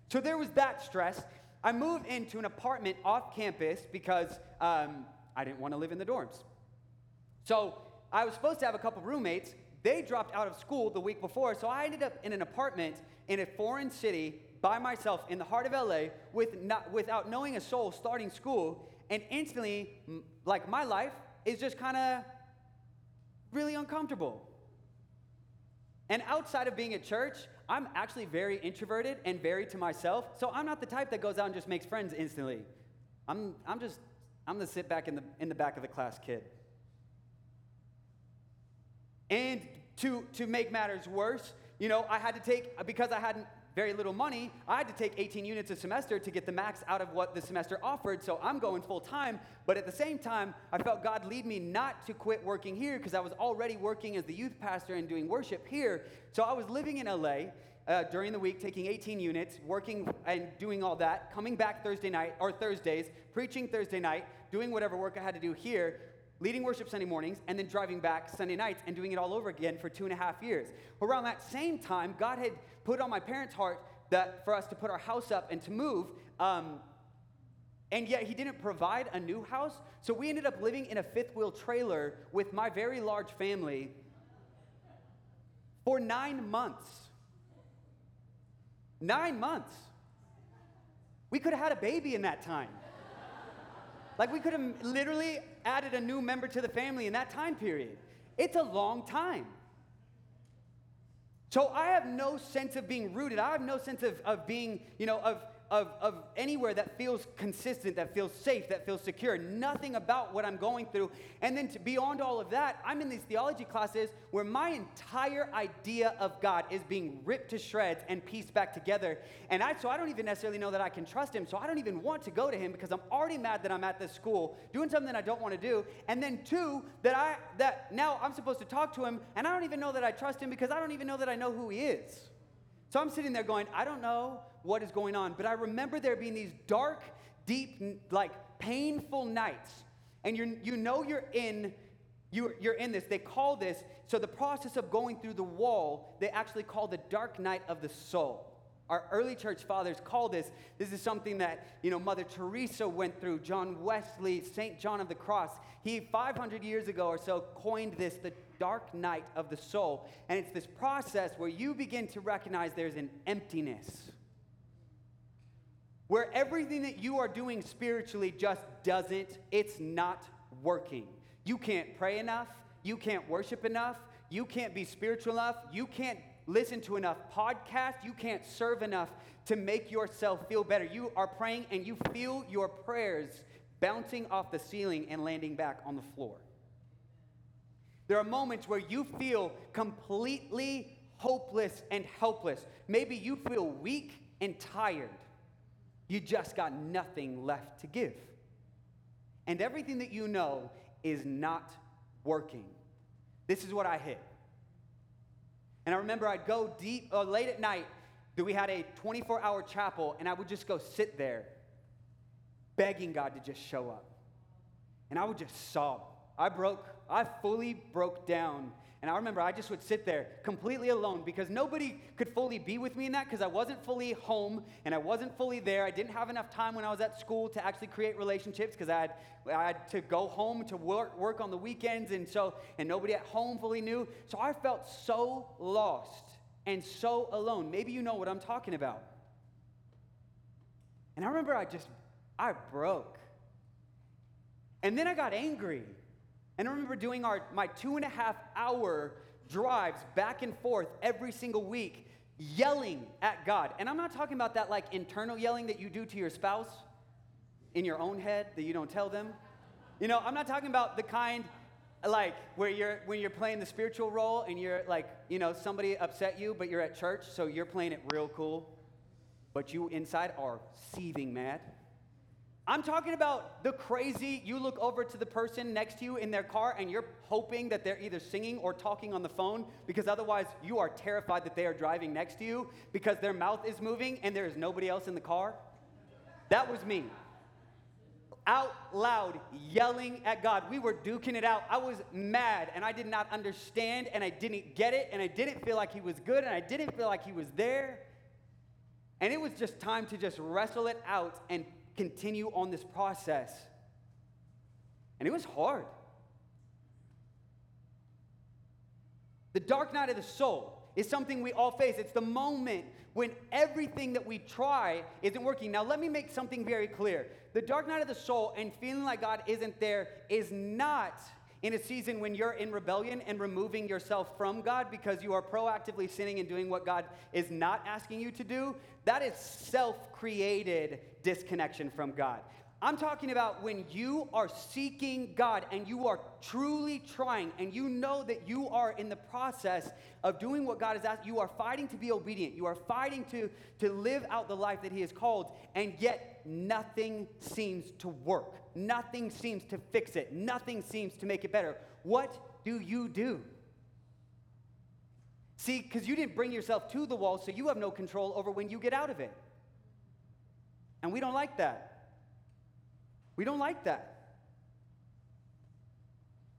So there was that stress. I moved into an apartment off campus because um, I didn't want to live in the dorms. So I was supposed to have a couple roommates. They dropped out of school the week before, so I ended up in an apartment in a foreign city by myself in the heart of LA with not, without knowing a soul starting school. And instantly, like my life is just kind of really uncomfortable. And outside of being at church, I'm actually very introverted and very to myself. So I'm not the type that goes out and just makes friends instantly. I'm, I'm just, I'm the sit back in the, in the back of the class kid. And to, to make matters worse, you know, I had to take, because I hadn't very little money, I had to take 18 units a semester to get the max out of what the semester offered. So I'm going full time. But at the same time, I felt God lead me not to quit working here because I was already working as the youth pastor and doing worship here. So I was living in LA. Uh, during the week, taking 18 units, working and doing all that, coming back Thursday night or Thursdays, preaching Thursday night, doing whatever work I had to do here, leading worship Sunday mornings, and then driving back Sunday nights and doing it all over again for two and a half years. Around that same time, God had put on my parents' heart that for us to put our house up and to move. Um, and yet he didn't provide a new house. So we ended up living in a fifth wheel trailer with my very large family for nine months. Nine months. We could have had a baby in that time. Like we could have literally added a new member to the family in that time period. It's a long time. So I have no sense of being rooted. I have no sense of, of being, you know, of, of, of anywhere that feels consistent, that feels safe, that feels secure. Nothing about what I'm going through. And then to, beyond all of that, I'm in these theology classes where my entire idea of God is being ripped to shreds and pieced back together. And I, so I don't even necessarily know that I can trust him. So I don't even want to go to him because I'm already mad that I'm at this school doing something I don't want to do. And then two, that I that now I'm supposed to talk to him and I don't even know that I trust him because I don't even know that I know who he is. So I'm sitting there going, I don't know what is going on, but I remember there being these dark, deep, like painful nights. And you're, you know you're in, you're, you're in this. They call this, so the process of going through the wall, they actually call the dark night of the soul. Our early church fathers call this, this is something that, you know, Mother Teresa went through, John Wesley, St. John of the Cross. He, 500 years ago or so, coined this the dark night of the soul. And it's this process where you begin to recognize there's an emptiness. Where everything that you are doing spiritually just doesn't, it's not working. You can't pray enough, you can't worship enough, you can't be spiritual enough, you can't listen to enough podcasts, you can't serve enough to make yourself feel better. You are praying and you feel your prayers bouncing off the ceiling and landing back on the floor. There are moments where you feel completely hopeless and helpless. Maybe you feel weak and tired. You just got nothing left to give. And everything that you know is not working. This is what I hit. And I remember I'd go deep, uh, late at night, that we had a 24 hour chapel, and I would just go sit there begging God to just show up. And I would just sob. I broke, I fully broke down. And I remember I just would sit there completely alone because nobody could fully be with me in that because I wasn't fully home and I wasn't fully there. I didn't have enough time when I was at school to actually create relationships because I had, I had to go home to work, work on the weekends and so and nobody at home fully knew. So I felt so lost and so alone. Maybe you know what I'm talking about. And I remember I just I broke. And then I got angry. And I remember doing our, my two and a half hour drives back and forth every single week, yelling at God. And I'm not talking about that like internal yelling that you do to your spouse in your own head that you don't tell them. You know, I'm not talking about the kind like where you're when you're playing the spiritual role and you're like, you know, somebody upset you, but you're at church, so you're playing it real cool, but you inside are seething mad. I'm talking about the crazy, you look over to the person next to you in their car and you're hoping that they're either singing or talking on the phone because otherwise you are terrified that they are driving next to you because their mouth is moving and there is nobody else in the car. That was me. Out loud, yelling at God. We were duking it out. I was mad and I did not understand and I didn't get it and I didn't feel like He was good and I didn't feel like He was there. And it was just time to just wrestle it out and continue on this process. And it was hard. The dark night of the soul is something we all face. It's the moment when everything that we try isn't working. Now, let me make something very clear. The dark night of the soul and feeling like God isn't there is not in a season when you're in rebellion and removing yourself from God because you are proactively sinning and doing what God is not asking you to do, that is self created disconnection from God. I'm talking about when you are seeking God and you are truly trying and you know that you are in the process of doing what God has asked. You are fighting to be obedient. You are fighting to, to live out the life that He has called, and yet nothing seems to work. Nothing seems to fix it. Nothing seems to make it better. What do you do? See, because you didn't bring yourself to the wall, so you have no control over when you get out of it. And we don't like that. We don't like that.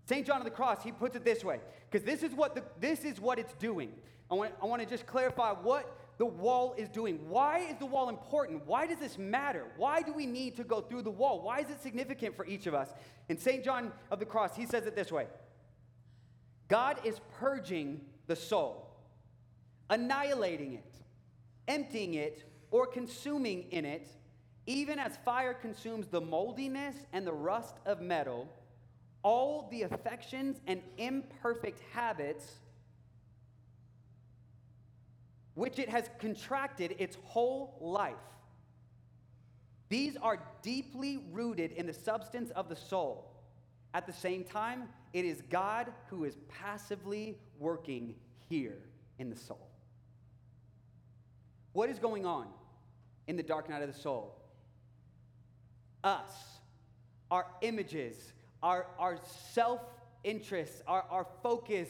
St. John of the Cross, he puts it this way, because this is what the, this is what it's doing. I want, I want to just clarify what the wall is doing. Why is the wall important? Why does this matter? Why do we need to go through the wall? Why is it significant for each of us? In St. John of the Cross, he says it this way God is purging the soul, annihilating it, emptying it, or consuming in it even as fire consumes the moldiness and the rust of metal, all the affections and imperfect habits which it has contracted its whole life. These are deeply rooted in the substance of the soul. At the same time, it is God who is passively working here in the soul. What is going on in the dark night of the soul? Us, our images, our, our self interests, our, our focus,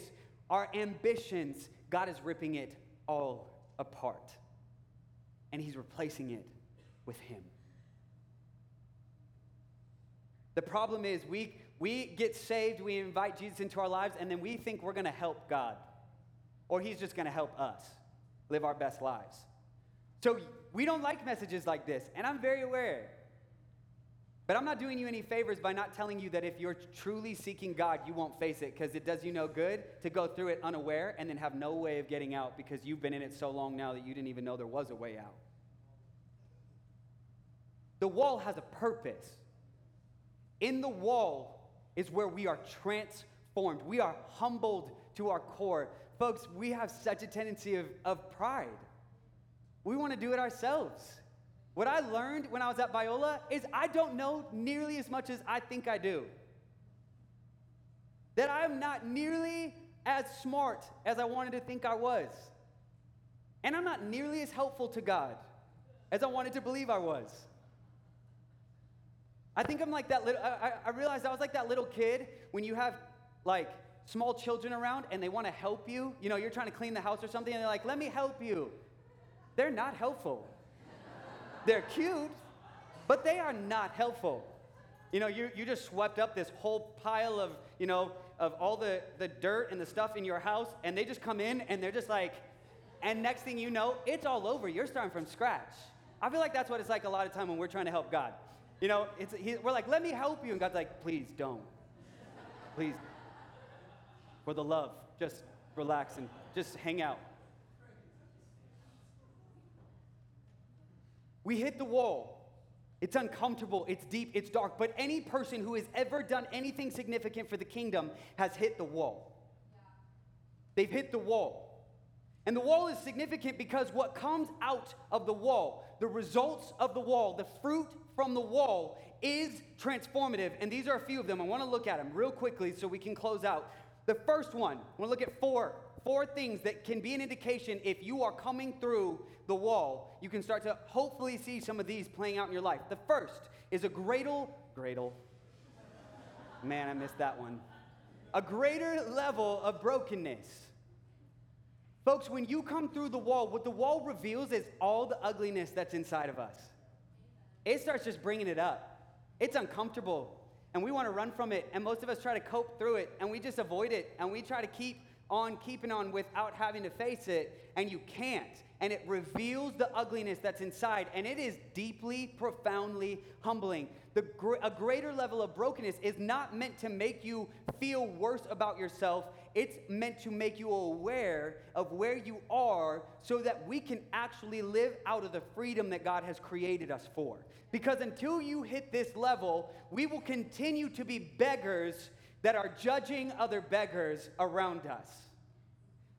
our ambitions. God is ripping it all apart. And He's replacing it with Him. The problem is, we, we get saved, we invite Jesus into our lives, and then we think we're going to help God, or He's just going to help us live our best lives. So we don't like messages like this, and I'm very aware. But I'm not doing you any favors by not telling you that if you're truly seeking God, you won't face it because it does you no good to go through it unaware and then have no way of getting out because you've been in it so long now that you didn't even know there was a way out. The wall has a purpose. In the wall is where we are transformed, we are humbled to our core. Folks, we have such a tendency of, of pride. We want to do it ourselves. What I learned when I was at Biola is I don't know nearly as much as I think I do. That I'm not nearly as smart as I wanted to think I was. And I'm not nearly as helpful to God as I wanted to believe I was. I think I'm like that little, I, I realized I was like that little kid when you have like small children around and they want to help you. You know, you're trying to clean the house or something and they're like, let me help you. they're not helpful. They're cute, but they are not helpful. You know, you, you just swept up this whole pile of, you know, of all the, the dirt and the stuff in your house, and they just come in and they're just like, and next thing you know, it's all over. You're starting from scratch. I feel like that's what it's like a lot of time when we're trying to help God. You know, it's, he, we're like, let me help you. And God's like, please don't. Please. For the love, just relax and just hang out. We hit the wall. It's uncomfortable, it's deep, it's dark. But any person who has ever done anything significant for the kingdom has hit the wall. They've hit the wall. And the wall is significant because what comes out of the wall, the results of the wall, the fruit from the wall is transformative. And these are a few of them. I want to look at them real quickly so we can close out. The first one, I want to look at four. Four things that can be an indication if you are coming through the wall. You can start to hopefully see some of these playing out in your life. The first is a gradle, gradle. Man, I missed that one. A greater level of brokenness. Folks, when you come through the wall, what the wall reveals is all the ugliness that's inside of us. It starts just bringing it up. It's uncomfortable, and we want to run from it, and most of us try to cope through it, and we just avoid it, and we try to keep on keeping on without having to face it, and you can't. And it reveals the ugliness that's inside, and it is deeply, profoundly humbling. The gr- a greater level of brokenness is not meant to make you feel worse about yourself. It's meant to make you aware of where you are so that we can actually live out of the freedom that God has created us for. Because until you hit this level, we will continue to be beggars that are judging other beggars around us.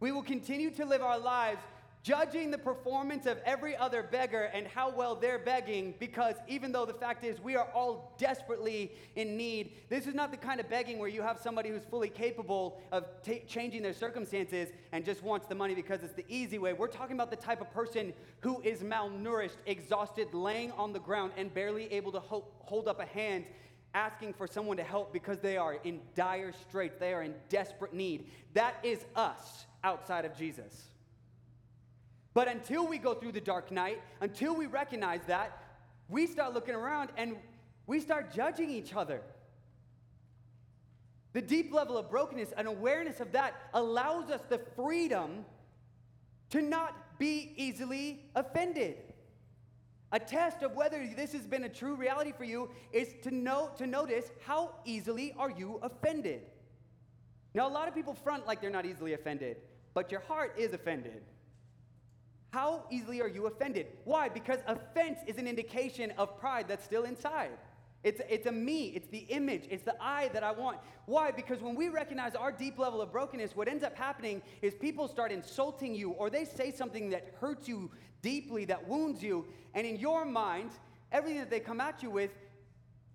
We will continue to live our lives judging the performance of every other beggar and how well they're begging because even though the fact is we are all desperately in need, this is not the kind of begging where you have somebody who's fully capable of t- changing their circumstances and just wants the money because it's the easy way. We're talking about the type of person who is malnourished, exhausted, laying on the ground and barely able to ho- hold up a hand asking for someone to help because they are in dire straits, they are in desperate need. That is us outside of Jesus. But until we go through the dark night, until we recognize that, we start looking around and we start judging each other. The deep level of brokenness and awareness of that allows us the freedom to not be easily offended. A test of whether this has been a true reality for you is to know to notice how easily are you offended. Now a lot of people front like they're not easily offended, but your heart is offended. How easily are you offended? Why? Because offense is an indication of pride that's still inside. It's, it's a me, it's the image, it's the I that I want. Why? Because when we recognize our deep level of brokenness, what ends up happening is people start insulting you or they say something that hurts you deeply, that wounds you, and in your mind, everything that they come at you with,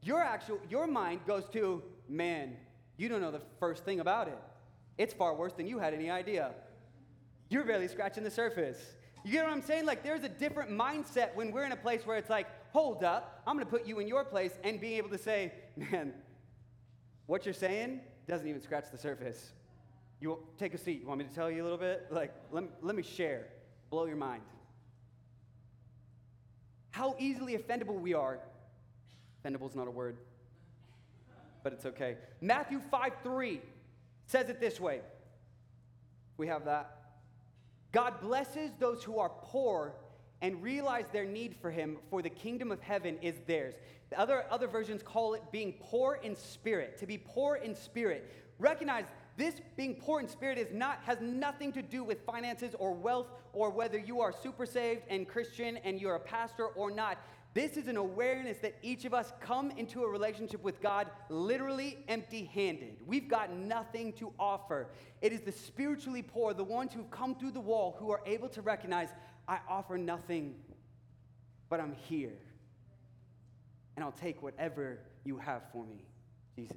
your actual your mind goes to, man, you don't know the first thing about it. It's far worse than you had any idea. You're barely scratching the surface. You get what I'm saying? Like, there's a different mindset when we're in a place where it's like, hold up, I'm gonna put you in your place, and being able to say, man, what you're saying doesn't even scratch the surface. You take a seat. You want me to tell you a little bit? Like, let, let me share, blow your mind. How easily offendable we are. Offendable is not a word, but it's okay. Matthew 5 3 says it this way. We have that. God blesses those who are poor and realize their need for him, for the kingdom of heaven is theirs. The other, other versions call it being poor in spirit. To be poor in spirit. Recognize this being poor in spirit is not has nothing to do with finances or wealth or whether you are super saved and Christian and you're a pastor or not. This is an awareness that each of us come into a relationship with God literally empty handed. We've got nothing to offer. It is the spiritually poor, the ones who've come through the wall, who are able to recognize, I offer nothing, but I'm here. And I'll take whatever you have for me, Jesus.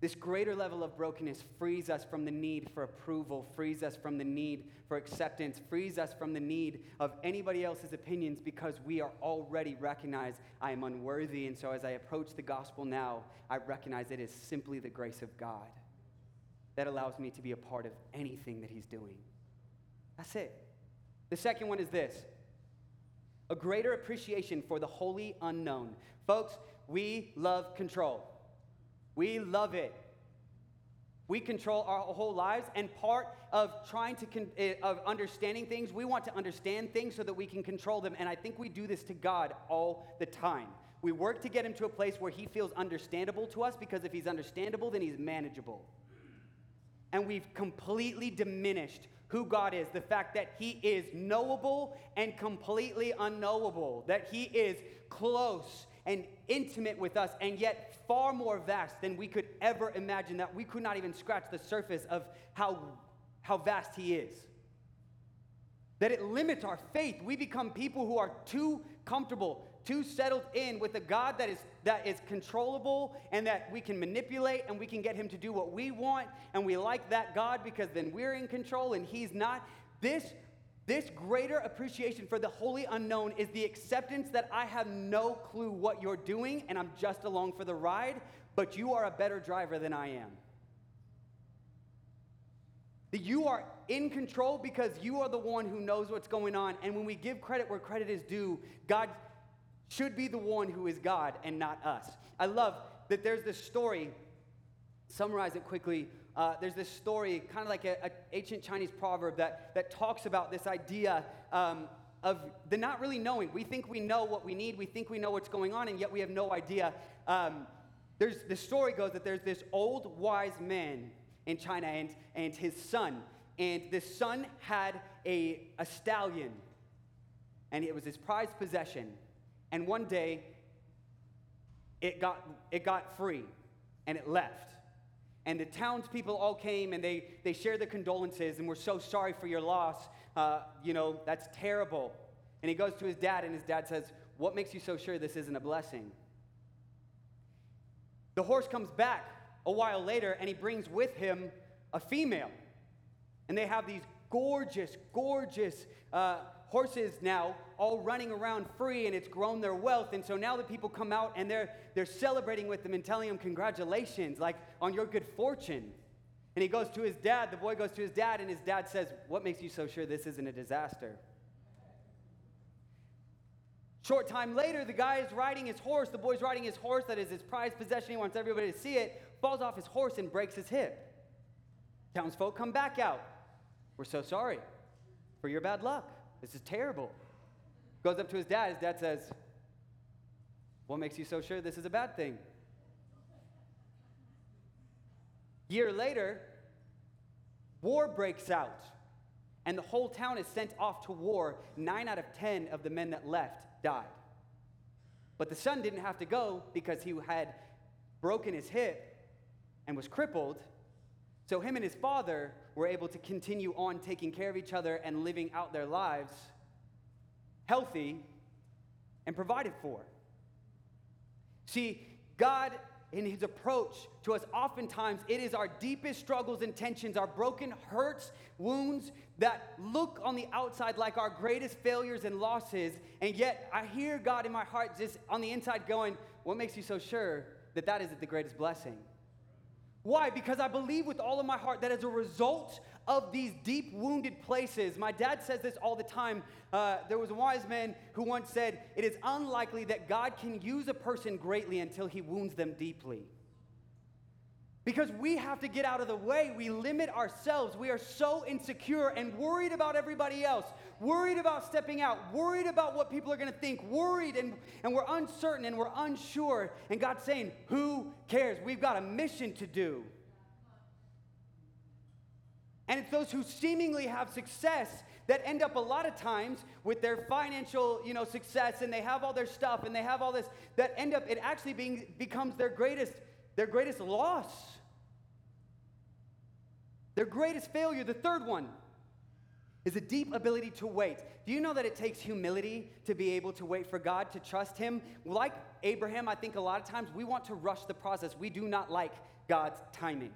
This greater level of brokenness frees us from the need for approval, frees us from the need for acceptance, frees us from the need of anybody else's opinions because we are already recognized I am unworthy. And so as I approach the gospel now, I recognize it is simply the grace of God that allows me to be a part of anything that He's doing. That's it. The second one is this a greater appreciation for the holy unknown. Folks, we love control. We love it. We control our whole lives, and part of trying to con- eh, of understanding things, we want to understand things so that we can control them. And I think we do this to God all the time. We work to get him to a place where he feels understandable to us because if he's understandable, then he's manageable. And we've completely diminished who God is, the fact that He is knowable and completely unknowable, that He is close and intimate with us, and yet far more vast than we could ever imagine, that we could not even scratch the surface of how, how vast He is. That it limits our faith. We become people who are too comfortable, too settled in with a God that is, that is controllable and that we can manipulate and we can get him to do what we want. And we like that God because then we're in control and he's not. This, this greater appreciation for the holy unknown is the acceptance that I have no clue what you're doing and I'm just along for the ride, but you are a better driver than I am. That you are in control because you are the one who knows what's going on. And when we give credit where credit is due, God should be the one who is God and not us. I love that there's this story, summarize it quickly. Uh, there's this story, kind of like an ancient Chinese proverb, that, that talks about this idea um, of the not really knowing. We think we know what we need, we think we know what's going on, and yet we have no idea. Um, there's, the story goes that there's this old wise man in China and, and his son. And this son had a, a stallion, and it was his prized possession. And one day, it got, it got free and it left. And the townspeople all came and they, they shared their condolences and we're so sorry for your loss. Uh, you know, that's terrible. And he goes to his dad, and his dad says, What makes you so sure this isn't a blessing? The horse comes back a while later and he brings with him a female. And they have these gorgeous, gorgeous uh, horses now all running around free and it's grown their wealth. And so now the people come out and they're, they're celebrating with them and telling him, Congratulations, like on your good fortune. And he goes to his dad, the boy goes to his dad, and his dad says, What makes you so sure this isn't a disaster? Short time later, the guy is riding his horse. The boy's riding his horse that is his prized possession. He wants everybody to see it. Falls off his horse and breaks his hip. Townsfolk come back out. We're so sorry for your bad luck. This is terrible. Goes up to his dad. His dad says, What makes you so sure this is a bad thing? Year later, war breaks out, and the whole town is sent off to war. Nine out of ten of the men that left died. But the son didn't have to go because he had broken his hip and was crippled. So him and his father were able to continue on taking care of each other and living out their lives healthy and provided for. See, God, in his approach to us, oftentimes it is our deepest struggles and tensions, our broken hurts, wounds that look on the outside like our greatest failures and losses. And yet I hear God in my heart just on the inside going, What makes you so sure that that isn't the greatest blessing? Why? Because I believe with all of my heart that as a result of these deep wounded places, my dad says this all the time. Uh, there was a wise man who once said, It is unlikely that God can use a person greatly until he wounds them deeply. Because we have to get out of the way. We limit ourselves. We are so insecure and worried about everybody else, worried about stepping out, worried about what people are going to think, worried, and, and we're uncertain and we're unsure. And God's saying, Who cares? We've got a mission to do. And it's those who seemingly have success that end up a lot of times with their financial, you know, success and they have all their stuff and they have all this that end up it actually being becomes their greatest their greatest loss. Their greatest failure, the third one, is a deep ability to wait. Do you know that it takes humility to be able to wait for God, to trust Him? Like Abraham, I think a lot of times we want to rush the process. We do not like God's timing.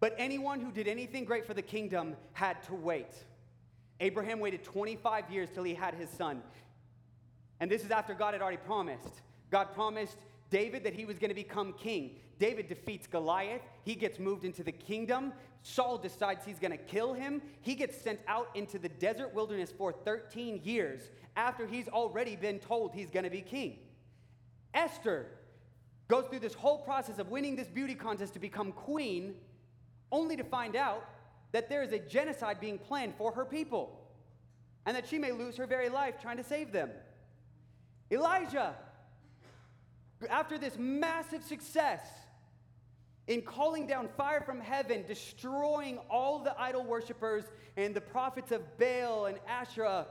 But anyone who did anything great for the kingdom had to wait. Abraham waited 25 years till he had his son. And this is after God had already promised. God promised David that he was going to become king. David defeats Goliath. He gets moved into the kingdom. Saul decides he's going to kill him. He gets sent out into the desert wilderness for 13 years after he's already been told he's going to be king. Esther goes through this whole process of winning this beauty contest to become queen, only to find out that there is a genocide being planned for her people and that she may lose her very life trying to save them. Elijah, after this massive success in calling down fire from heaven, destroying all the idol worshippers and the prophets of Baal and Asherah,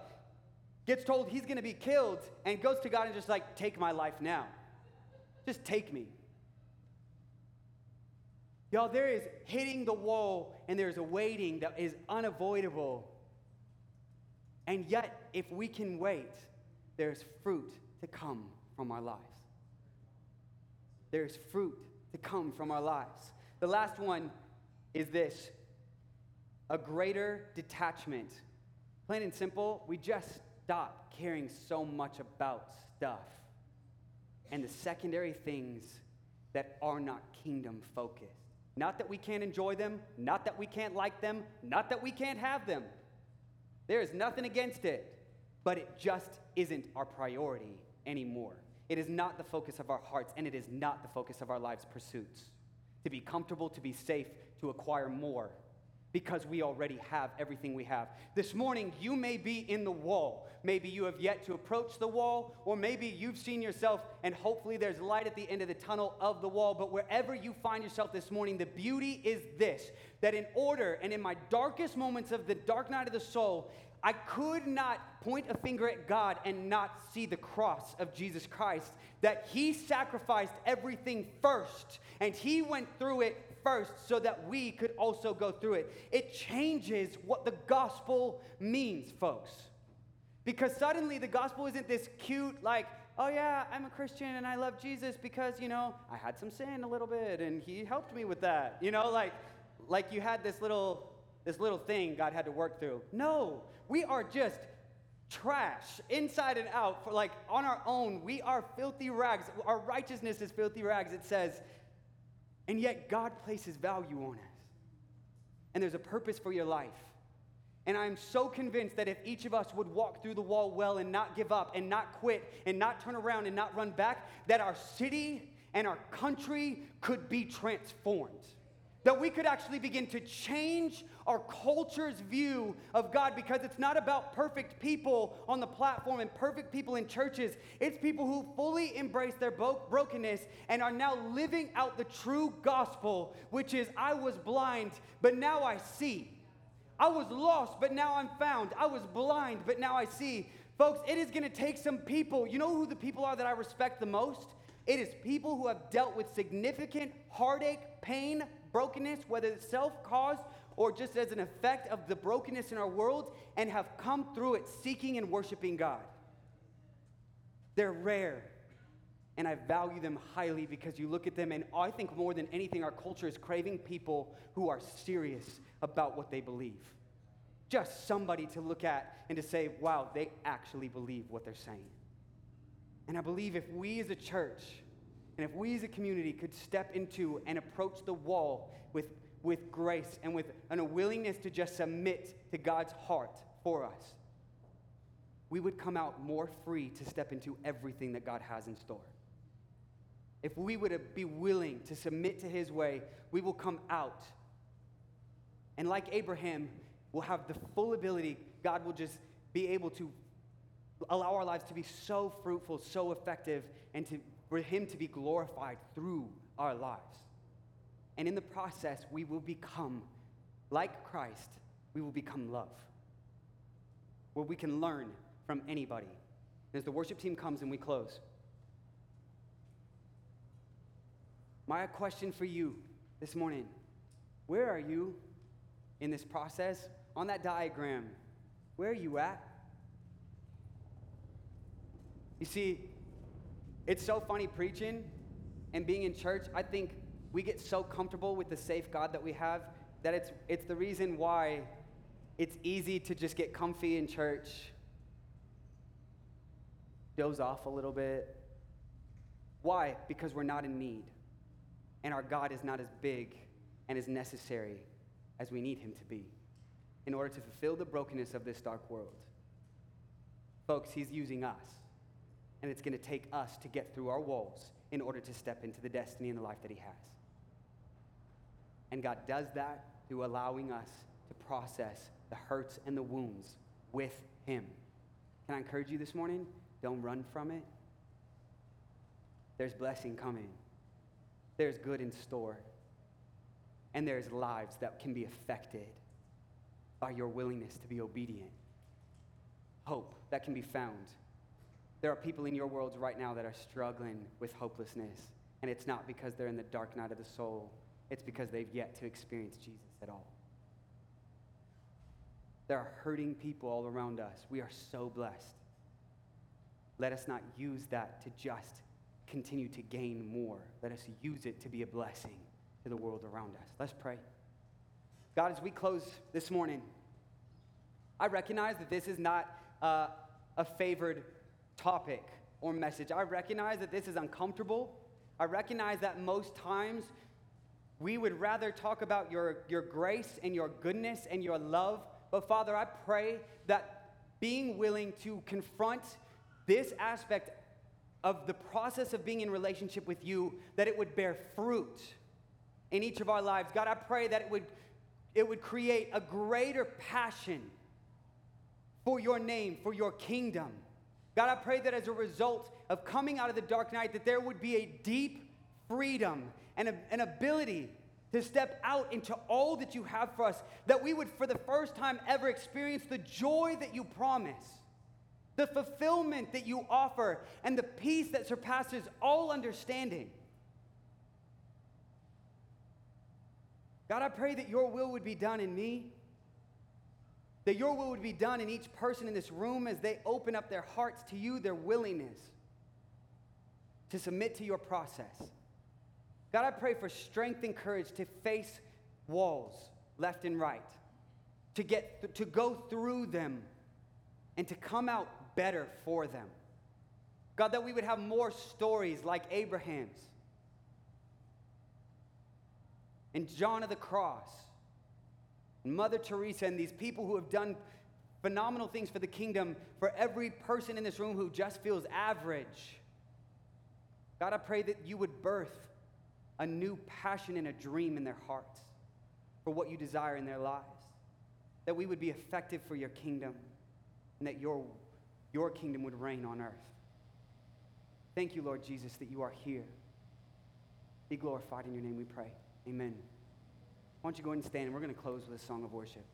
gets told he's going to be killed and goes to God and just like, take my life now. Just take me. Y'all, there is hitting the wall and there's a waiting that is unavoidable. And yet, if we can wait, there's fruit to come from our lives. There's fruit to come from our lives. The last one is this a greater detachment. Plain and simple, we just stop caring so much about stuff and the secondary things that are not kingdom focused. Not that we can't enjoy them, not that we can't like them, not that we can't have them. There is nothing against it, but it just isn't our priority anymore. It is not the focus of our hearts, and it is not the focus of our lives' pursuits. To be comfortable, to be safe, to acquire more, because we already have everything we have. This morning, you may be in the wall. Maybe you have yet to approach the wall, or maybe you've seen yourself, and hopefully there's light at the end of the tunnel of the wall. But wherever you find yourself this morning, the beauty is this that in order and in my darkest moments of the dark night of the soul, I could not point a finger at God and not see the cross of Jesus Christ, that He sacrificed everything first, and He went through it first so that we could also go through it. It changes what the gospel means, folks. Because suddenly the gospel isn't this cute, like, oh yeah, I'm a Christian and I love Jesus because, you know, I had some sin a little bit and he helped me with that. You know, like, like you had this little, this little thing God had to work through. No, we are just trash inside and out for like on our own we are filthy rags our righteousness is filthy rags it says and yet God places value on us. And there's a purpose for your life. And I'm so convinced that if each of us would walk through the wall well and not give up and not quit and not turn around and not run back, that our city and our country could be transformed that we could actually begin to change our culture's view of God because it's not about perfect people on the platform and perfect people in churches. It's people who fully embrace their brokenness and are now living out the true gospel, which is I was blind, but now I see. I was lost, but now I'm found. I was blind, but now I see. Folks, it is to take some people. You know who the people are that I respect the most? It is people who have dealt with significant heartache, pain, brokenness, whether it's self caused or just as an effect of the brokenness in our world, and have come through it seeking and worshiping God. They're rare. And I value them highly because you look at them, and I think more than anything, our culture is craving people who are serious about what they believe. Just somebody to look at and to say, wow, they actually believe what they're saying. And I believe if we as a church and if we as a community could step into and approach the wall with, with grace and with a willingness to just submit to God's heart for us, we would come out more free to step into everything that God has in store. If we would be willing to submit to His way, we will come out. And like Abraham, we'll have the full ability, God will just be able to allow our lives to be so fruitful, so effective, and to for Him to be glorified through our lives. And in the process, we will become like Christ, we will become love, where we can learn from anybody. As the worship team comes and we close, my question for you this morning where are you in this process? On that diagram, where are you at? You see, it's so funny preaching and being in church. I think we get so comfortable with the safe God that we have that it's, it's the reason why it's easy to just get comfy in church, doze off a little bit, Why? Because we're not in need. And our God is not as big and as necessary as we need him to be in order to fulfill the brokenness of this dark world. Folks, he's using us. And it's going to take us to get through our walls in order to step into the destiny and the life that he has. And God does that through allowing us to process the hurts and the wounds with him. Can I encourage you this morning? Don't run from it. There's blessing coming. There's good in store. And there's lives that can be affected by your willingness to be obedient. Hope that can be found. There are people in your worlds right now that are struggling with hopelessness, and it's not because they're in the dark night of the soul, it's because they've yet to experience Jesus at all. There are hurting people all around us. We are so blessed. Let us not use that to just continue to gain more. Let us use it to be a blessing to the world around us. Let's pray. God, as we close this morning, I recognize that this is not uh, a favored topic or message. I recognize that this is uncomfortable. I recognize that most times we would rather talk about your, your grace and your goodness and your love. But Father, I pray that being willing to confront this aspect of the process of being in relationship with you, that it would bear fruit in each of our lives. God, I pray that it would, it would create a greater passion for your name, for your kingdom. God, I pray that as a result of coming out of the dark night, that there would be a deep freedom and a, an ability to step out into all that you have for us, that we would, for the first time ever, experience the joy that you promise, the fulfillment that you offer, and the peace that surpasses all understanding. God, I pray that your will would be done in me that your will would be done in each person in this room as they open up their hearts to you, their willingness to submit to your process. God, I pray for strength and courage to face walls left and right, to get th- to go through them and to come out better for them. God, that we would have more stories like Abraham's and John of the Cross Mother Teresa and these people who have done phenomenal things for the kingdom, for every person in this room who just feels average. God, I pray that you would birth a new passion and a dream in their hearts for what you desire in their lives. That we would be effective for your kingdom and that your, your kingdom would reign on earth. Thank you, Lord Jesus, that you are here. Be glorified in your name, we pray. Amen. Why don't you go ahead and stand and we're going to close with a song of worship.